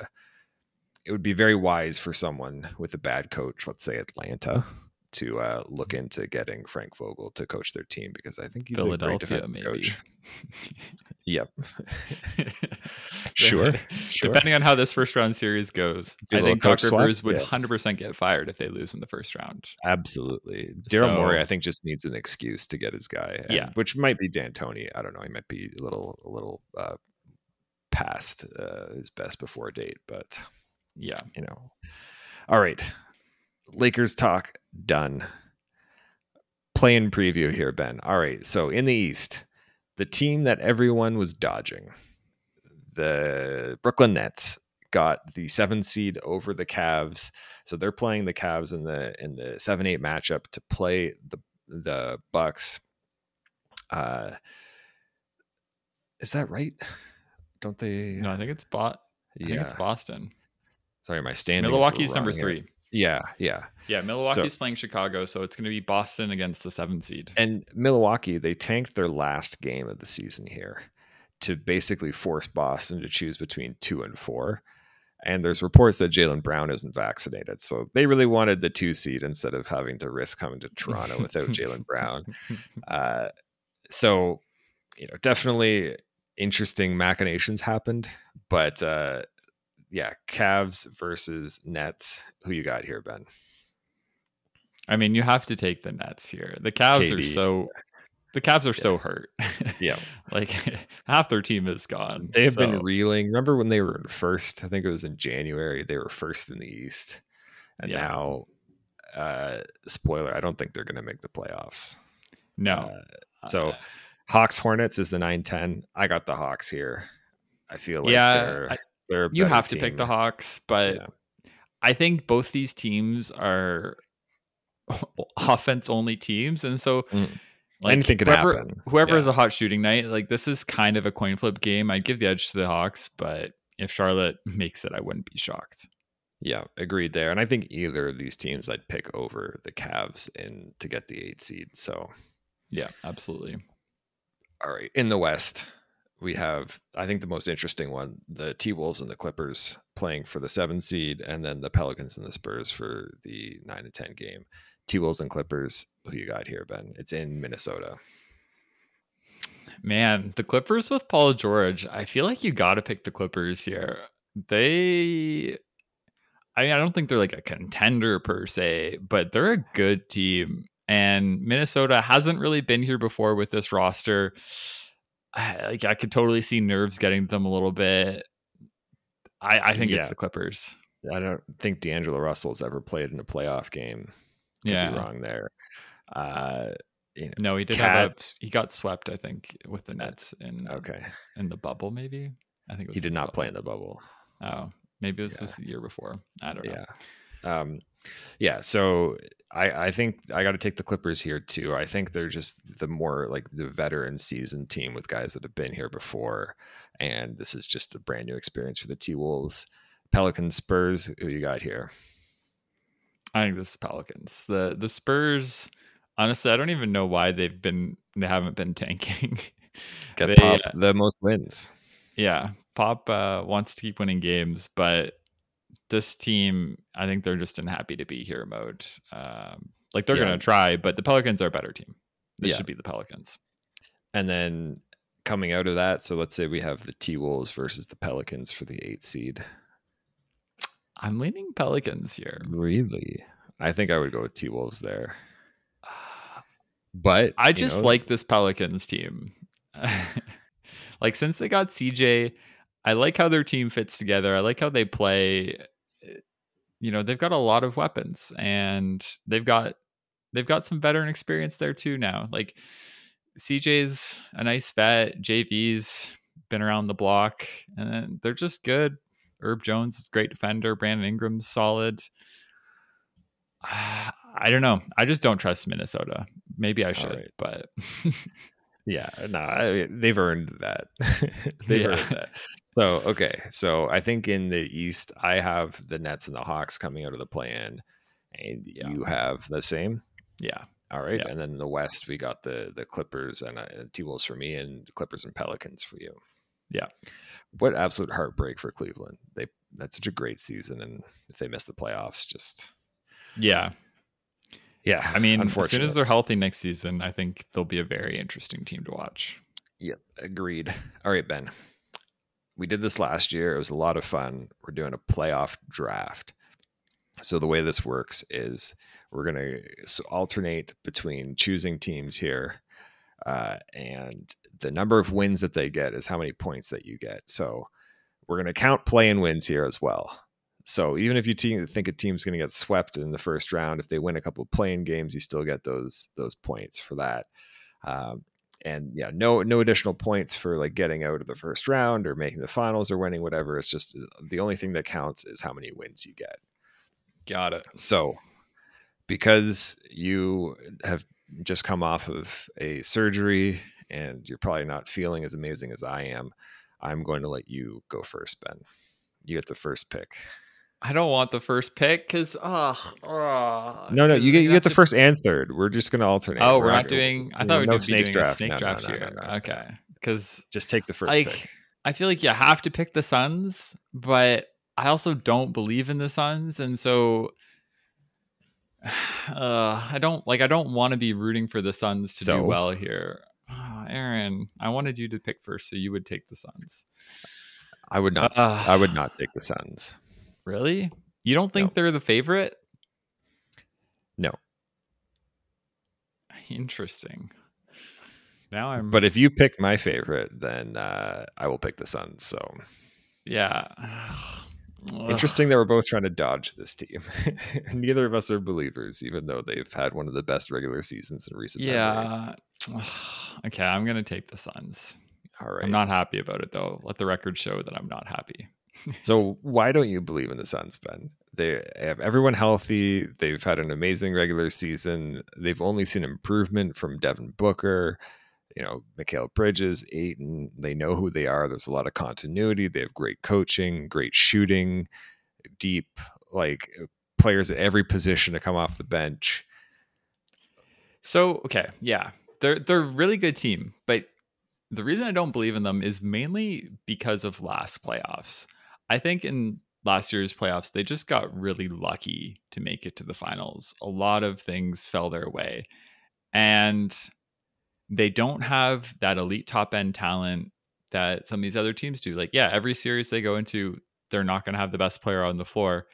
it would be very wise for someone with a bad coach, let's say Atlanta, to uh, look into getting Frank Vogel to coach their team because I think he's a great defensive maybe. coach. yep. sure. sure. Depending on how this first round series goes, Do I think Doc Rivers would yeah. 100% get fired if they lose in the first round. Absolutely. Daryl so, Morey, I think, just needs an excuse to get his guy. And, yeah. Which might be D'Antoni. I don't know. He might be a little, a little uh, past uh, his best before date, but yeah, you know. All right. Lakers talk done. Play in preview here, Ben. All right. So in the East, the team that everyone was dodging, the Brooklyn Nets, got the seven seed over the Cavs. So they're playing the Cavs in the in the seven eight matchup to play the the Bucks. Uh, is that right? Don't they? No, I think it's bot. I yeah, it's Boston. Sorry, my standing. Milwaukee's number three. Yeah, yeah. Yeah, Milwaukee's so, playing Chicago, so it's going to be Boston against the seven seed. And Milwaukee, they tanked their last game of the season here to basically force Boston to choose between two and four. And there's reports that Jaylen Brown isn't vaccinated. So they really wanted the two seed instead of having to risk coming to Toronto without Jaylen Brown. Uh, so, you know, definitely interesting machinations happened. But uh, yeah, Cavs versus Nets. Who you got here, Ben? I mean, you have to take the Nets here. The Cavs KD. are so the Cavs are yeah. so hurt. yeah. like half their team is gone. They have so. been reeling. Remember when they were first? I think it was in January. They were first in the East. And yeah. now uh spoiler, I don't think they're gonna make the playoffs. No. Uh, so uh, Hawks Hornets is the 9-10. I got the Hawks here. I feel like yeah, I, they're you have team. to pick the Hawks, but yeah. I think both these teams are offense only teams, and so. Mm. Like, Anything could whoever, happen. Whoever yeah. has a hot shooting night, like this is kind of a coin flip game. I'd give the edge to the Hawks, but if Charlotte makes it, I wouldn't be shocked. Yeah, agreed there. And I think either of these teams I'd pick over the Cavs in to get the eight seed. So yeah, absolutely. All right. In the West, we have I think the most interesting one, the T Wolves and the Clippers playing for the seven seed, and then the Pelicans and the Spurs for the nine and ten game. T Wolves and Clippers, who you got here, Ben? It's in Minnesota. Man, the Clippers with Paul George, I feel like you gotta pick the Clippers here. They I mean, I don't think they're like a contender per se, but they're a good team. And Minnesota hasn't really been here before with this roster. I, like I could totally see nerves getting them a little bit. I, I think yeah. it's the Clippers. I don't think D'Angelo Russell's ever played in a playoff game. Could Yeah. be wrong there. Uh, you know, No, he did have a he got swept, I think, with the Nets in okay, in the bubble, maybe. I think it was he did not play in the bubble. Oh, maybe it was Yeah. just the year before. I don't know. Yeah. Um, yeah. So I, I think I got to take the Clippers here too. I think they're just the more like the veteran seasoned team with guys that have been here before. And this is just a brand new experience for the T Wolves. Pelicans, Spurs, who you got here? I think this is Pelicans. The the Spurs, honestly, I don't even know why they've been they haven't been tanking. Get They, Pop uh, the most wins. yeah, Pop uh, wants to keep winning games, but this team, I think they're just in happy to be here mode. Um, like they're Yeah. gonna try, but the Pelicans are a better team. This Yeah. should be the Pelicans. And then coming out of that, so let's say we have the T Wolves versus the Pelicans for the eight seed. I'm leaning Pelicans here. Really? I think I would go with T Wolves there. But I just know, like this Pelicans team. like since they got CJ, I like how their team fits together. I like how they play. You know, they've got a lot of weapons and they've got they've got some veteran experience there too now. Like CJ's a nice vet, JV's been around the block and they're just good. Herb Jones is a great defender, Brandon Ingram's solid. I don't know. I just don't trust Minnesota. Maybe I should, right. but Yeah, no, I, they've earned that. they've Yeah. earned that. So okay, so I think in the East, I have the Nets and the Hawks coming out of the play-in, and Yeah. you have the same. yeah, All right, Yeah. and then in the West, we got the the Clippers and uh, T Wolves for me, and Clippers and Pelicans for you. Yeah. What absolute heartbreak for Cleveland. They that's such a great season, and if they miss the playoffs, just yeah. yeah. I mean, as soon as they're healthy next season, I think they'll be a very interesting team to watch. Yep, agreed. All right, Ben. We did this last year. It was a lot of fun. We're doing a playoff draft. So the way this works is we're going to alternate between choosing teams here, uh, and the number of wins that they get is how many points that you get. So we're going to count play-in wins here as well. So even if you te- think a team's going to get swept in the first round, if they win a couple of play-in games, you still get those those points for that. Um, and yeah, no no additional points for like getting out of the first round or making the finals or winning whatever. It's just uh, the only thing that counts is how many wins you get. Got it. So, because you have just come off of a surgery and you're probably not feeling as amazing as I am, I'm going to let you go first, Ben. You get the first pick. I don't want the first pick because, oh, No, no, you get you get the first and third. We're just going to alternate. Oh, we're not doing. I thought we no were snake doing draft. snake No, no, draft no, no, here. no, no. Okay, because Just take the first like pick. I feel like you have to pick the Suns, but I also don't believe in the Suns, and so uh, I don't like. I don't want to be rooting for the Suns to So? do well here. Oh, Aaron, I wanted you to pick first, so you would take the Suns. I would not. Uh, I would not take the Suns. Really? You don't think No. they're the favorite? No. Interesting. Now I'm. But if you pick my favorite, then uh, I will pick the Suns. So yeah. Interesting that we're both trying to dodge this team. Neither of us are believers, even though they've had one of the best regular seasons in recent memory. Yeah. okay, I'm gonna take the Suns. All right. I'm not happy about it though. Let the record show that I'm not happy. So why don't you believe in the Suns, Ben? They have everyone healthy. They've had an amazing regular season. They've only seen improvement from Devin Booker, you know, Mikal Bridges, Ayton. They know who they are. There's a lot of continuity. They have great coaching, great shooting, deep like players at every position to come off the bench. So okay, yeah, they're they're a really good team, but the reason I don't believe in them is mainly because of last playoffs. I think in last year's playoffs they just got really lucky to make it to the finals. A lot of things fell their way, and they don't have that elite top end talent that some of these other teams do. Like, yeah, every series they go into, they're not going to have the best player on the floor.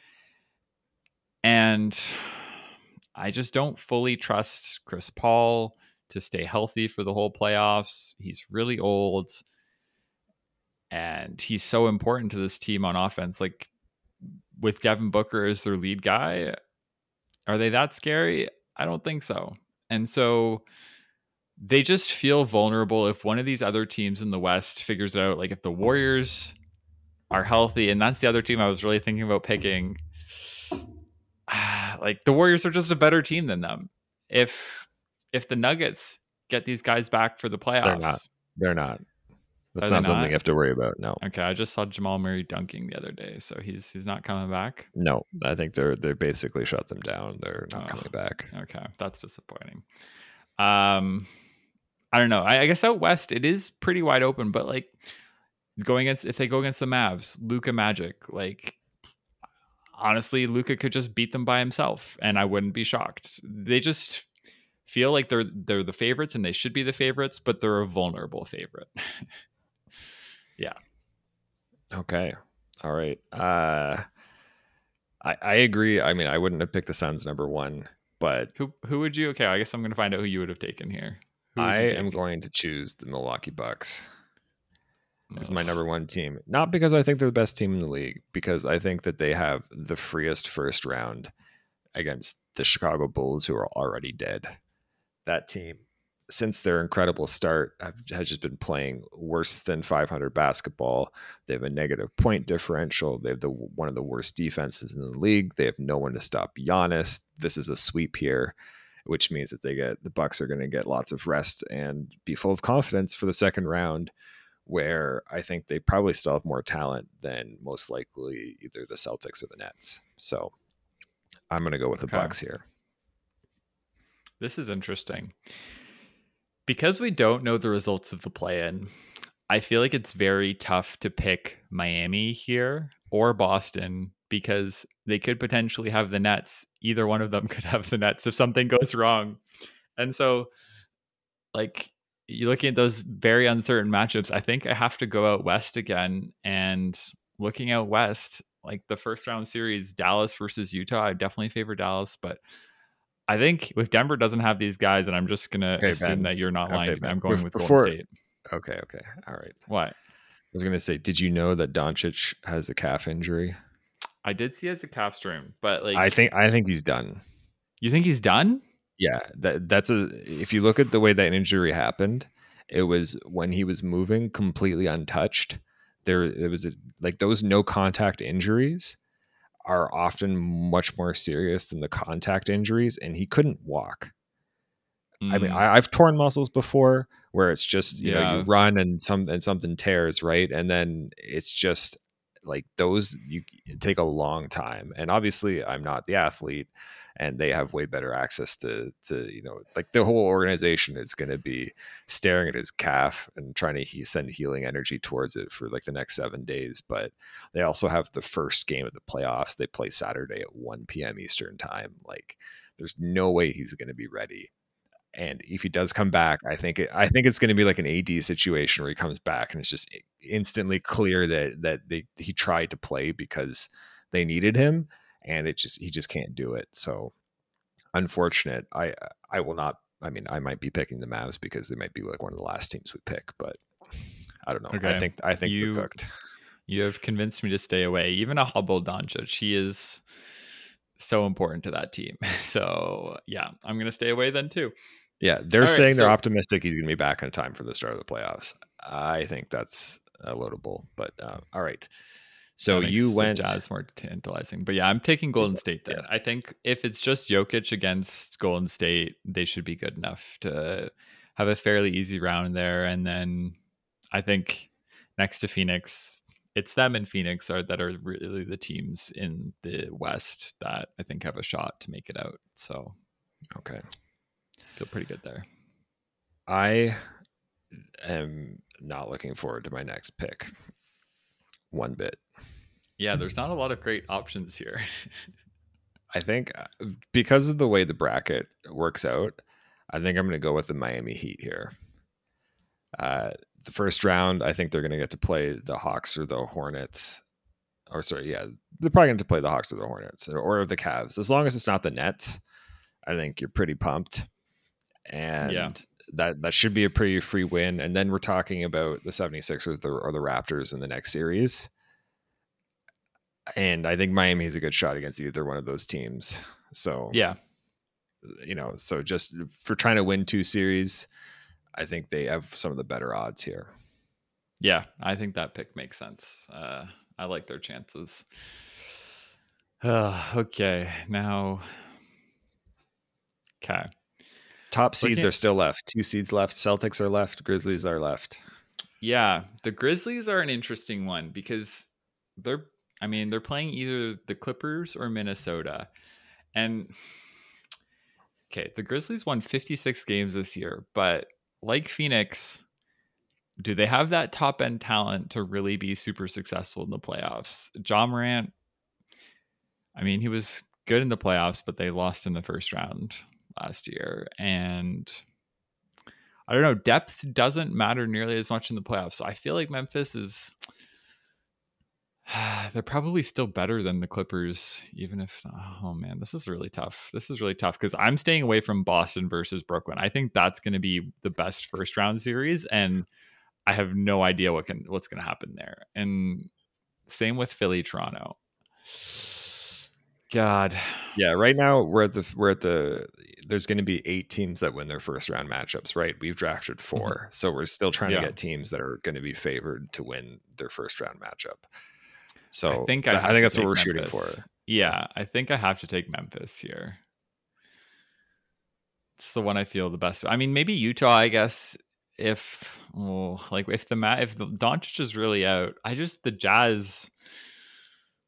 And I just don't fully trust Chris Paul to stay healthy for the whole playoffs. He's really old and he's so important to this team on offense. Like with Devin Booker as their lead guy, are they that scary? I don't think so. And so they just feel vulnerable if one of these other teams in the West figures it out. Like if the Warriors are healthy, and that's the other team I was really thinking about picking. Like the Warriors are just a better team than them. If if the Nuggets get these guys back for the playoffs, They're not. They're not. That's not something not? you have to worry about. No, Okay, I just saw Jamal Murray dunking the other day, so he's he's not coming back. no. I think they're they basically shut them down. They're not Oh. coming back. Okay, that's disappointing. Um, I don't know. I, I guess out west it is pretty wide open, but like going against if they go against the Mavs, Luka Magic, like honestly, Luka could just beat them by himself, and I wouldn't be shocked. They just feel like they're they're the favorites and they should be the favorites, but they're a vulnerable favorite. Okay. All right. Uh I I agree. I mean, I wouldn't have picked the Suns number one, but who who would you? Okay, I guess I'm gonna find out who you would have taken here. I am take? going to choose the Milwaukee Bucks as my number one team. Not because I think they're the best team in the league, because I think that they have the freest first round against the Chicago Bulls, who are already dead. That team, since their incredible start, have, has just been playing worse than 500 basketball. They have a negative point differential. They have the one of the worst defenses in the league. They have no one to stop Giannis. This is a sweep here, which means that they get the Bucks are going to get lots of rest and be full of confidence for the second round where I think they probably still have more talent than most likely either the Celtics or the Nets. So I'm going to go with the Bucks here. This is interesting. Because we don't know the results of the play in, I feel like it's very tough to pick Miami here or Boston because they could potentially have the Nets. Either one of them could have the Nets if something goes wrong. And so, like, you're looking at those very uncertain matchups, I think I have to go out west again. And looking out west, like the first round series, Dallas versus Utah, I definitely favor Dallas, but I think if Denver doesn't have these guys, and I'm just gonna Okay, assume Ben. that you're not Okay, lying to me, I'm going Bef- with before- Golden State. Okay, okay. All right. What? I was going to say, did you know that Doncic has a calf injury? I did see as a calf stream, but like, I think I think he's done. you think he's done? Yeah, that that's a if you look at the way that injury happened, it was when he was moving completely untouched. There it was a, like those no contact injuries are often much more serious than the contact injuries and he couldn't walk. I mean, Mm, I, I've torn muscles before where it's just you know you run and some and something tears right, and then it's just like those you take a long time. And obviously, I'm not the athlete, and they have way better access to to you know like the whole organization is going to be staring at his calf and trying to he- send healing energy towards it for like the next seven days. But they also have the first game of the playoffs. They play Saturday at 1 p.m. Eastern time. Like, there's no way he's going to be ready and if he does come back, I think it, I think it's going to be like an AD situation where he comes back and it's just instantly clear that that they, he tried to play because they needed him, and it just he just can't do it. So unfortunate. I I will not. I mean, I might be picking the Mavs because they might be like one of the last teams we pick, but I don't know. I think I think You- we're cooked. You have convinced me to stay away. Even a Hubble Doncic, she is so important to that team. So yeah, I'm gonna stay away then too. Yeah, they're All right, saying they're so- optimistic he's going to be back in time for the start of the playoffs. I think that's a loadable, but uh, all right. So you the went Jazz more tantalizing, but yeah, I'm taking Golden Yes, State then. yes. I think if it's just Jokic against Golden State, they should be good enough to have a fairly easy round there. And then I think next to Phoenix, it's them and Phoenix are that are really the teams in the West that I think have a shot to make it out. So okay. feel pretty good there. I am not looking forward to my next pick one bit. Yeah, there's not a lot of great options here. I think uh, because of the way the bracket works out, I think I'm going to go with the Miami Heat here. Uh, the first round, I think they're going to get to play the Hawks or the Hornets. Or sorry, yeah, they're probably going to play the Hawks or the Hornets or, or the Cavs. As long as it's not the Nets, I think you're pretty pumped. And Yeah. that that should be a pretty free win. And then we're talking about the 76ers or, or the Raptors in the next series. And I think Miami has a good shot against either one of those teams. So yeah. you know, so just for trying to win two series, I think they have some of the better odds here. Yeah, I think that pick makes sense. Uh, I like their chances. Uh, okay, now, okay. Top seeds are still left. Two seeds left. Celtics are left. Grizzlies are left. Yeah, the Grizzlies are an interesting one because they're I mean, they're playing either the Clippers or Minnesota. And okay, the Grizzlies won 56 games this year, but like Phoenix, do they have that top end talent to really be super successful in the playoffs? Ja Morant, I mean, he was good in the playoffs, but they lost in the first round last year. And I don't know, depth doesn't matter nearly as much in the playoffs. So I feel like Memphis is they're probably still better than the Clippers, even if oh man, this is really tough. This is really tough because I'm staying away from Boston versus Brooklyn. I think that's going to be the best first round series, and I have no idea what can what's going to happen there. And same with Philly, Toronto. God. Yeah, right now we're at the we're at the there's going to be eight teams that win their first round matchups, right? We've drafted mm-hmm. 4 mm-hmm. So we're still trying yeah. to get teams that are going to be favored to win their first round matchup. So I think I, I think that's what we're Memphis. shooting for. Yeah, I think I have to take Memphis here. It's the one I feel the best. I mean, maybe Utah, I guess, if like if the mat if the Doncic is really out, I just the Jazz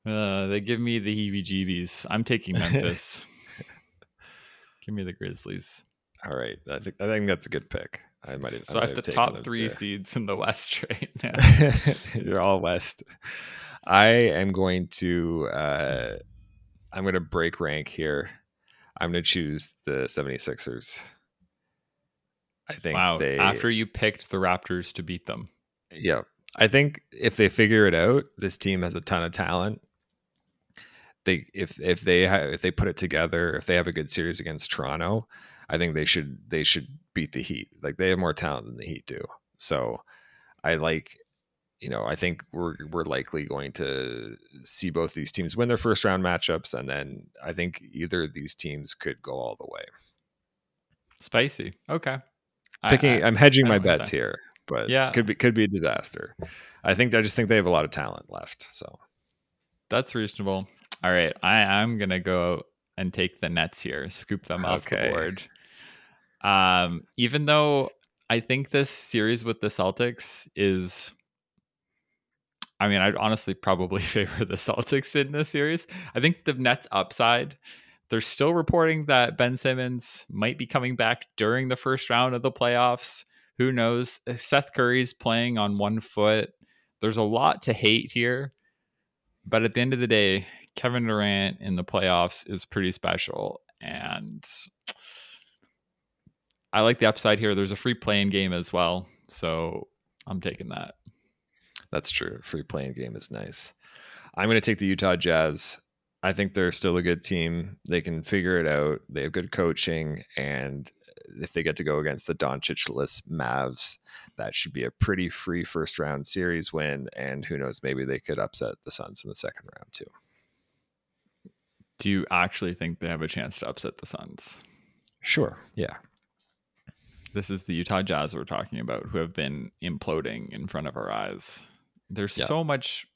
uh, they give me the heebie-jeebies. I'm taking Memphis. give me the Grizzlies. All right, I think I think that's a good pick. I might have. So I, have the top three there. seeds in the West right now. You're all West. I am going to. Uh, I'm going to break rank here. I'm going to choose the 76ers. I think wow. They, After you picked the Raptors to beat them. Yeah. I think if they figure it out, this team has a ton of talent they if if they ha- if they put it together, if they have a good series against Toronto, I think they should they should beat the Heat. Like they have more talent than the Heat do. So I like you know, I think we're we're likely going to see both these teams win their first round matchups, and then I think either of these teams could go all the way. Spicy. Okay. Picking, I, am hedging my bets here, but yeah, could be could be a disaster. I think I just think they have a lot of talent left. So that's reasonable. All right, I I'm gonna go and take the Nets here, scoop them off okay. the board. Um, even though I think this series with the Celtics is, I mean, I'd honestly probably favor the Celtics in this series. I think the Nets upside. They're still reporting that Ben Simmons might be coming back during the first round of the playoffs. Who knows? Uh, Seth Curry's playing on one foot. There's a lot to hate here. But at the end of the day, Kevin Durant in the playoffs is pretty special. And I like the upside here. There's a free play-in game as well. So I'm taking that. That's true. Free play-in game is nice. I'm going to take the Utah Jazz. I think they're still a good team. They can figure it out. They have good coaching. And if they get to go against the Doncic-less Mavs, that should be a pretty free first round series win. And who knows, maybe they could upset the Suns in the second round too do you actually think they have a chance to upset the Suns? Sure. Yeah. This is the Utah Jazz we're talking about who have been imploding in front of our eyes. There's yeah. so much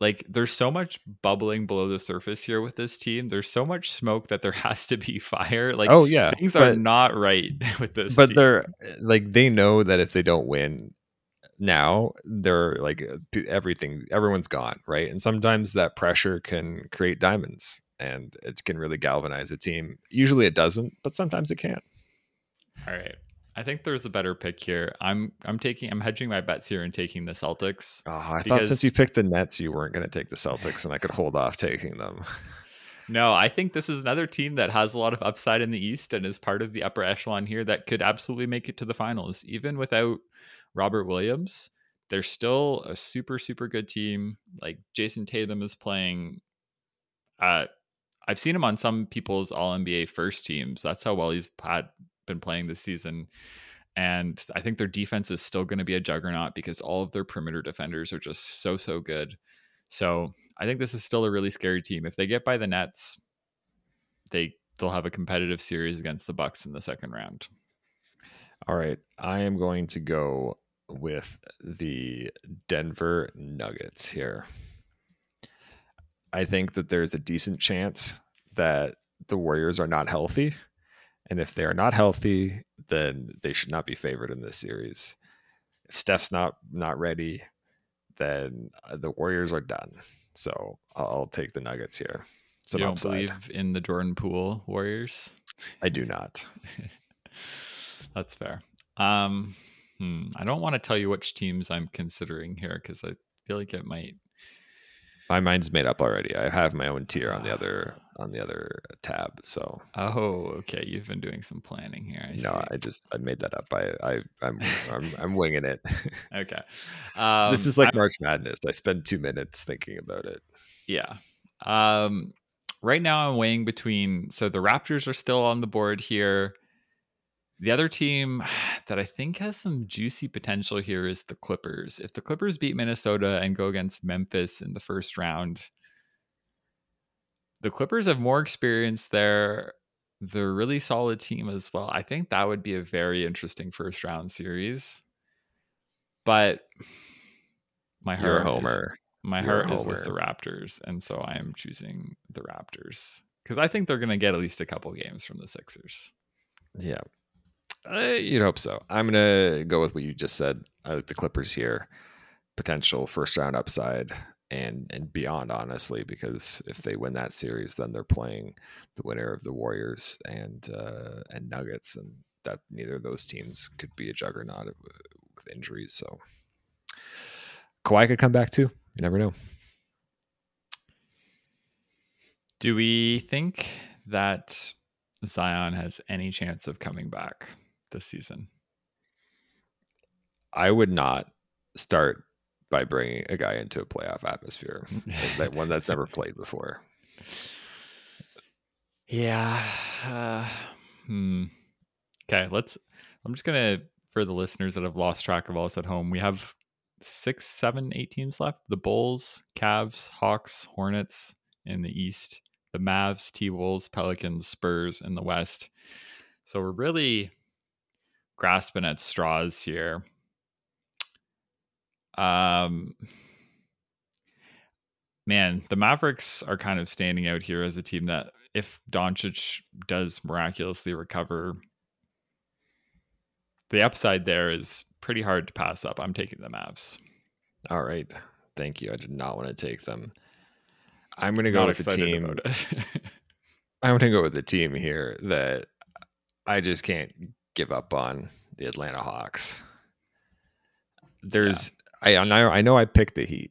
like there's so much bubbling below the surface here with this team. There's so much smoke that there has to be fire. Like oh yeah, things but, are not right with this. But team. they're like they know that if they don't win now, they're like uh, everything. Everyone's gone, right? And sometimes that pressure can create diamonds and it can really galvanize a team. Usually it doesn't, but sometimes it can. All right. I think there's a better pick here. I'm I'm taking I'm hedging my bets here and taking the Celtics. Oh, I because... thought since you picked the Nets, you weren't going to take the Celtics, and I could hold off taking them. No, I think this is another team that has a lot of upside in the East and is part of the upper echelon here that could absolutely make it to the finals, even without Robert Williams. They're still a super super good team. Like Jayson Tatum is playing at I've seen him on some people's All NBA first teams. That's how well he's had been playing this season. And I think their defense is still going to be a juggernaut because all of their perimeter defenders are just so so good. So I think this is still a really scary team. If they get by the Nets, they they'll have a competitive series against the Bucks in the second round. All right, I am going to go with the Denver Nuggets here. I think that there's a decent chance that the Warriors are not healthy. And if they are not healthy, then they should not be favored in this series. If Steph's not not ready, then uh, the Warriors are done. So I'll take the Nuggets here. Some you don't upside. believe in the Jordan Poole Warriors? I do not. That's fair. Um, hmm, I don't want to tell you which teams I'm considering here because I feel like it might my mind's made up already. I have my own tier on the other on the other tab. So oh, okay, you've been doing some planning here. I no, see. I just I made that up. I I I'm I'm, I'm winging it. okay, um, this is like I, March Madness. I spend two minutes thinking about it. Yeah. Um, right now I'm weighing between. So the Raptors are still on the board here. The other team that I think has some juicy potential here is the Clippers. If the Clippers beat Minnesota and go against Memphis in the first round, the Clippers have more experience there. They're a really solid team as well. I think that would be a very interesting first round series. But my heart, Homer. Is, my You're heart is with the Raptors, and so I am choosing the Raptors because I think they're going to get at least a couple games from the Sixers. Yeah, you'd hope so. I'm gonna go with what you just said. I like the Clippers here, potential first round upside and and beyond. Honestly, because if they win that series, then they're playing the winner of the Warriors and uh, and Nuggets, and that neither of those teams could be a juggernaut with injuries. So Kawhi could come back too. You never know. Do we think that Zion has any chance of coming back? This season? I would not start by bringing a guy into a playoff atmosphere, that one that's never played before. Yeah. Uh, hmm. Okay, let's. I'm just gonna for the listeners that have lost track of us at home. We have six, seven, eight teams left. The Bulls, Cavs, Hawks, Hornets in the East. The Mavs, T Wolves, Pelicans, Spurs in the West. So we're really grasping at straws here. Um, man, the Mavericks are kind of standing out here as a team that, if Doncic does miraculously recover, the upside there is pretty hard to pass up. I'm taking the Mavs. All right. Thank you. I did not want to take them. I'm going to go not with the team. I'm going to go with the team here that I just can't give up on the Atlanta Hawks. There's yeah. I, I know I know I picked the Heat,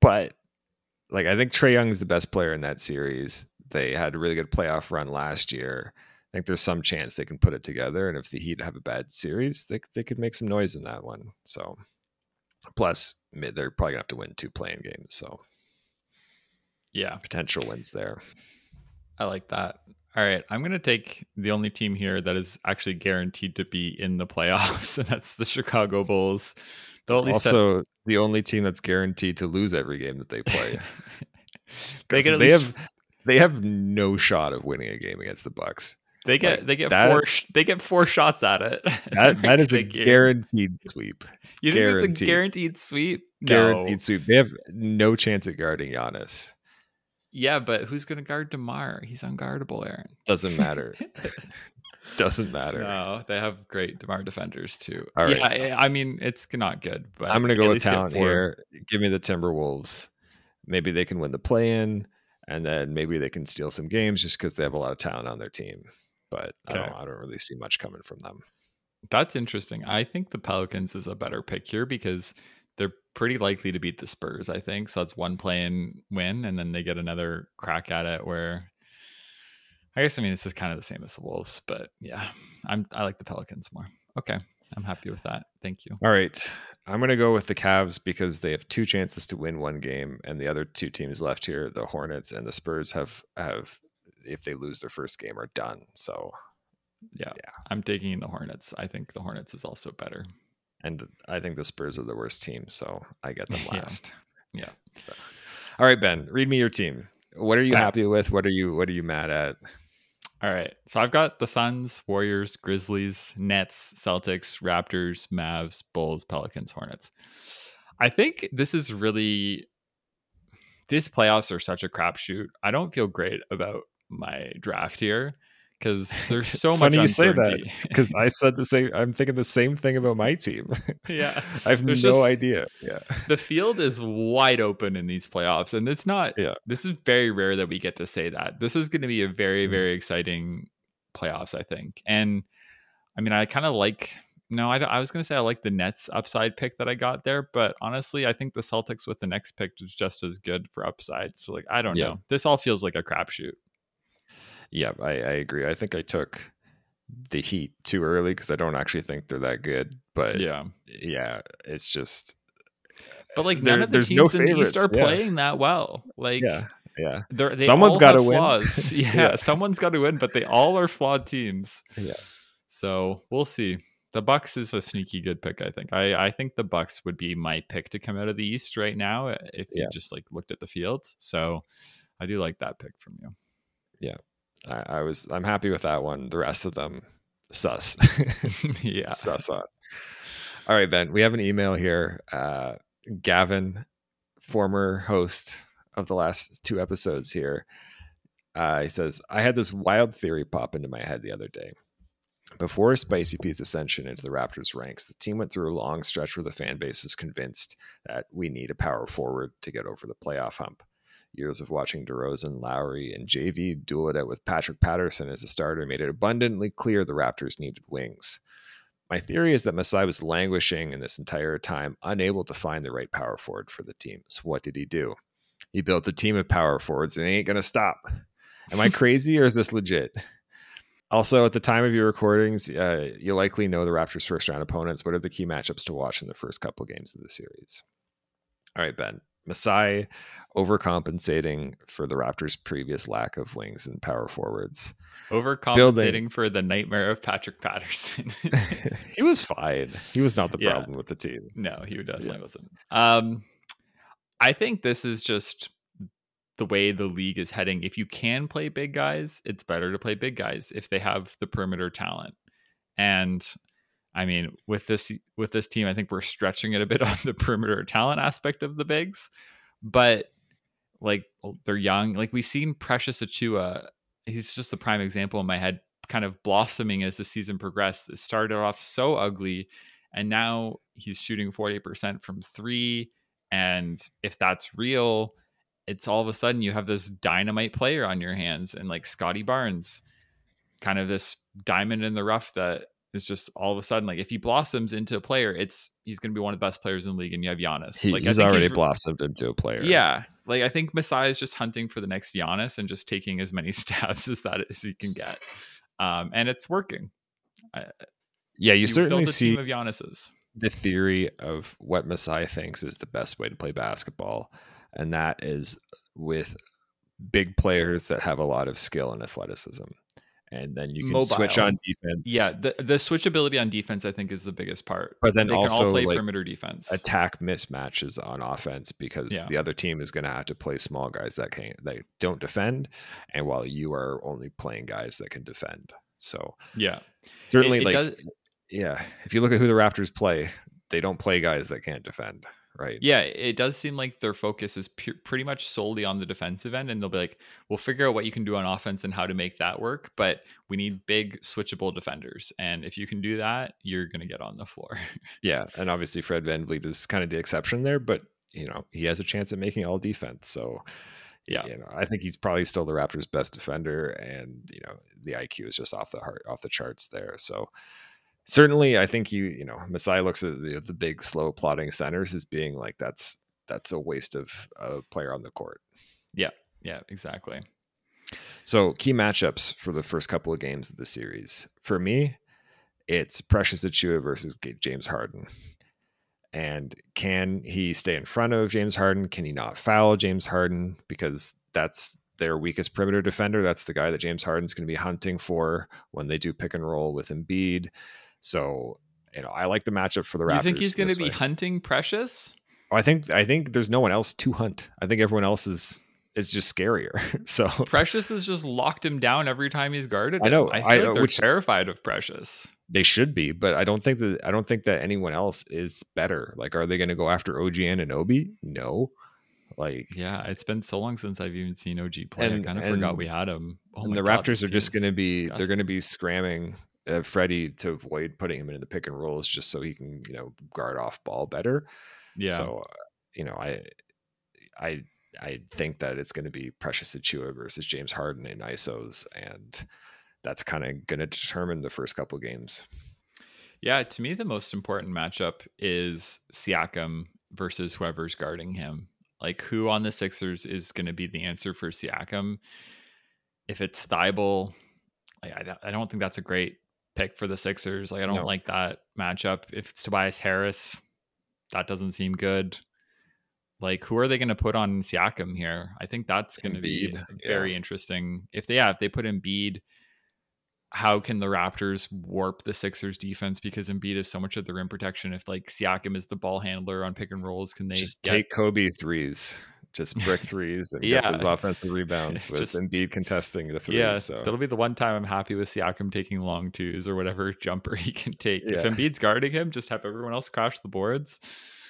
but like I think Trae Young is the best player in that series. They had a really good playoff run last year. I think there's some chance they can put it together, and if the Heat have a bad series, they they could make some noise in that one. So, plus they're probably gonna have to win two play-in games. So, yeah, potential wins there. I like that. All right, I'm going to take the only team here that is actually guaranteed to be in the playoffs, and that's the Chicago Bulls. They'll also set... the only team that's guaranteed to lose every game that they play. they, they least... have they have no shot of winning a game against the Bucks. They get like, they get that, four they get four shots at it. That that is a game. guaranteed sweep. You think guaranteed. it's a guaranteed sweep? No. Guaranteed sweep. They have no chance at guarding Giannis. Yeah, but who's going to guard DeMar? He's unguardable, Aaron. Doesn't matter. Doesn't matter. No, they have great DeMar defenders too. All right. Yeah, I mean it's not good, but I'm going to go with talent here. Give me the Timberwolves. Maybe they can win the play-in, and then maybe they can steal some games just because they have a lot of talent on their team. But okay. I don't. I don't really see much coming from them. That's interesting. I think the Pelicans is a better pick here because they're pretty likely to beat the Spurs, I think. So that's one play-in win, and then they get another crack at it where I guess I mean this is kind of the same as the Wolves, but yeah, I'm I like the Pelicans more. Okay. I'm happy with that. Thank you. All right. I'm going to go with the Cavs because they have two chances to win one game, and the other two teams left here, the Hornets and the Spurs, have have if they lose their first game, are done. So, yeah, yeah, I'm taking the Hornets. I think the Hornets is also better and I think the Spurs are the worst team, so I get them last. yeah. All right, Ben, read me your team. What are you happy with? What are you What are you mad at? All right. So I've got the Suns, Warriors, Grizzlies, Nets, Celtics, Raptors, Mavs, Bulls, Pelicans, Hornets. I think this is really these playoffs are such a crapshoot. I don't feel great about my draft here because there's so much you say that because I said the same. I'm thinking the same thing about my team. yeah, I have there's no just, idea. Yeah, the field is wide open in these playoffs, and it's not. Yeah, this is very rare that we get to say that. This is going to be a very mm-hmm. very exciting playoffs, I think. And I mean, I kind of like. No, I, I was going to say I like the Nets upside pick that I got there, but honestly, I think the Celtics with the next pick is just as good for upside. So, like, I don't yeah. know. This all feels like a crapshoot. Yeah, I, I agree. I think I took the Heat too early because I don't actually think they're that good. But yeah, yeah, it's just. But like none of the teams no in the East are yeah. playing that well. Like yeah, yeah. They someone's got to win. yeah, yeah, someone's got to win, but they all are flawed teams. Yeah. So we'll see. The Bucks is a sneaky good pick. I think. I I think the Bucks would be my pick to come out of the East right now if yeah. you just like looked at the field. So I do like that pick from you. Yeah. I, I was I'm happy with that one. The rest of them, sus. yeah, sus on. All right, Ben. We have an email here. Uh, Gavin, former host of the last two episodes here. Uh, he says, I had this wild theory pop into my head the other day. Before Spicy P's ascension into the Raptors ranks, the team went through a long stretch where the fan base was convinced that we need a power forward to get over the playoff hump years of watching DeRozan, Lowry, and JV duel it out with Patrick Patterson as a starter made it abundantly clear the Raptors needed wings. My theory is that Masai was languishing in this entire time, unable to find the right power forward for the team. So what did he do? He built a team of power forwards and he ain't going to stop. Am I crazy or is this legit? Also, at the time of your recordings, uh, you likely know the Raptors' first round opponents. What are the key matchups to watch in the first couple games of the series? All right, Ben. Masai overcompensating for the Raptors' previous lack of wings and power forwards. Overcompensating Building. for the nightmare of Patrick Patterson. he was fine. He was not the yeah. problem with the team. No, he definitely yeah. wasn't. Um, I think this is just the way the league is heading. If you can play big guys, it's better to play big guys if they have the perimeter talent. And I mean, with this with this team, I think we're stretching it a bit on the perimeter talent aspect of the bigs, but like oh, they're young. Like we've seen Precious Achiuwa, he's just a prime example in my head, kind of blossoming as the season progressed. It started off so ugly, and now he's shooting forty percent from three. And if that's real, it's all of a sudden you have this dynamite player on your hands, and like Scottie Barnes, kind of this diamond in the rough that is just all of a sudden like if he blossoms into a player, it's he's going to be one of the best players in the league, and you have Giannis. He, like he's already he's, blossomed into a player. Yeah, like I think Masai is just hunting for the next Giannis and just taking as many stabs as that as he can get, um, and it's working. I, yeah, you, you certainly see of Giannis's. the theory of what Masai thinks is the best way to play basketball, and that is with big players that have a lot of skill and athleticism and then you can Mobile. switch on defense. Yeah, the the switchability on defense I think is the biggest part. But then they also play like, perimeter defense, attack mismatches on offense because yeah. the other team is going to have to play small guys that can that don't defend, and while you are only playing guys that can defend. So yeah, certainly it, it like does... yeah, if you look at who the Raptors play, they don't play guys that can't defend right? Yeah, it does seem like their focus is pretty much solely on the defensive end, and they'll be like, "We'll figure out what you can do on offense and how to make that work, but we need big switchable defenders, and if you can do that, you're going to get on the floor." yeah, and obviously Fred VanVleet is kind of the exception there, but you know he has a chance at making all defense, so. Yeah, you know, I think he's probably still the Raptors' best defender, and you know the IQ is just off the heart, off the charts there. So, certainly I think you you know Masai looks at the, the big slow plotting centers as being like that's that's a waste of a player on the court. Yeah, yeah, exactly. So key matchups for the first couple of games of the series for me, it's Precious Achiuwa versus James Harden. And can he stay in front of James Harden? Can he not foul James Harden? Because that's their weakest perimeter defender. That's the guy that James Harden's going to be hunting for when they do pick and roll with Embiid. So, you know, I like the matchup for the Raptors. You think he's going to be hunting Precious? I think I think there's no one else to hunt. I think everyone else is is just scarier. So Precious has just locked him down every time he's guarded. I know. Him. I feel I- like they're which- terrified of Precious. they should be, but I don't think that I don't think that anyone else is better. Like, are they going to go after OG Anunoby? No. Like, Yeah, it's been so long since I've even seen OG play. And- I kind of forgot we had him. Oh and the God, Raptors are just going to be they're going to be scramming uh, Freddie to avoid putting him into the pick and rolls just so he can you know guard off ball better. yeah. So uh, you know, I I I think that it's going to be Precious Achiuwa versus James Harden in ISOs, and that's kind of going to determine the first couple games. Yeah, to me, the most important matchup is Siakam versus whoever's guarding him. Like, who on the Sixers is going to be the answer for Siakam? If it's Thybulle, like, I, don't- I don't think that's a great pick for the Sixers. Like, I don't No. like that matchup. If it's Tobias Harris, that doesn't seem good. Like, who are they going to put on Siakam here? I think that's going to be very yeah. interesting. If they, yeah, if they put Embiid, how can the Raptors warp the Sixers defense because Embiid is so much of the rim protection? If like Siakam is the ball handler on pick and rolls, can they just get- take Kobe threes, just brick threes, and Yeah. get those offensive rebounds with Just- Embiid contesting the threes. Yeah, so that'll be the one time I'm happy with Siakam taking long twos or whatever jumper he can take. If Yeah. Embiid's guarding him, just have everyone else crash the boards.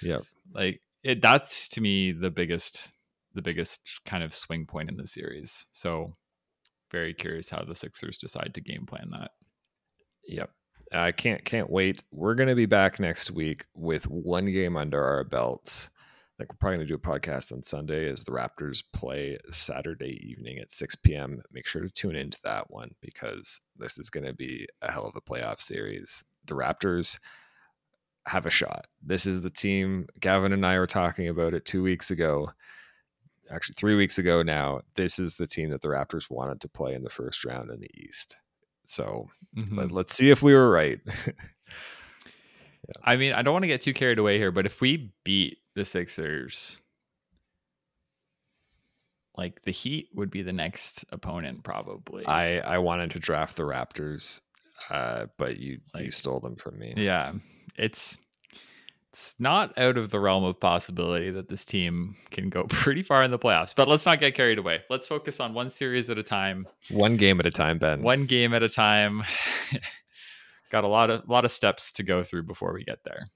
Yep. Like it, that's to me the biggest, the biggest kind of swing point in the series. So very curious how the Sixers decide to game plan that. Yep. I can't can't wait. We're gonna be back next week with one game under our belts. I think we're probably gonna do a podcast on Sunday as the Raptors play Saturday evening at 6 p.m. Make sure to tune into that one because this is gonna be a hell of a playoff series. The Raptors have a shot. This is the team. Gavin and I were talking about it two weeks ago. Actually, three weeks ago now. This is the team that the Raptors wanted to play in the first round in the East. So Mhm. let, let's see if we were right. I mean, I don't want to get too carried away here, but if we beat the Sixers, like the Heat would be the next opponent, probably. I I wanted to draft the Raptors, uh, but you you stole them from me. yeah, it's it's not out of the realm of possibility that this team can go pretty far in the playoffs. But let's not get carried away. Let's focus on one series at a time, One game at a time, Ben. one game at a time. Got a lot of lot of steps to go through before we get there.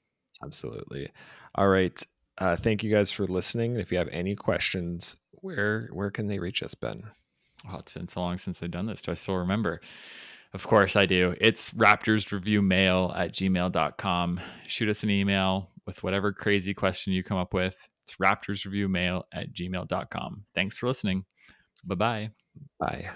Absolutely. All right. Uh, thank you guys for listening. If you have any questions, where where can they reach us, Ben? Oh, it's been so long since I've done this. Do I still remember? Of course I do. It's Raptors Review Mail at gmail.com. Shoot us an email with whatever crazy question you come up with. It's Raptors Review Mail at gmail.com. Thanks for listening. Bye bye. Bye.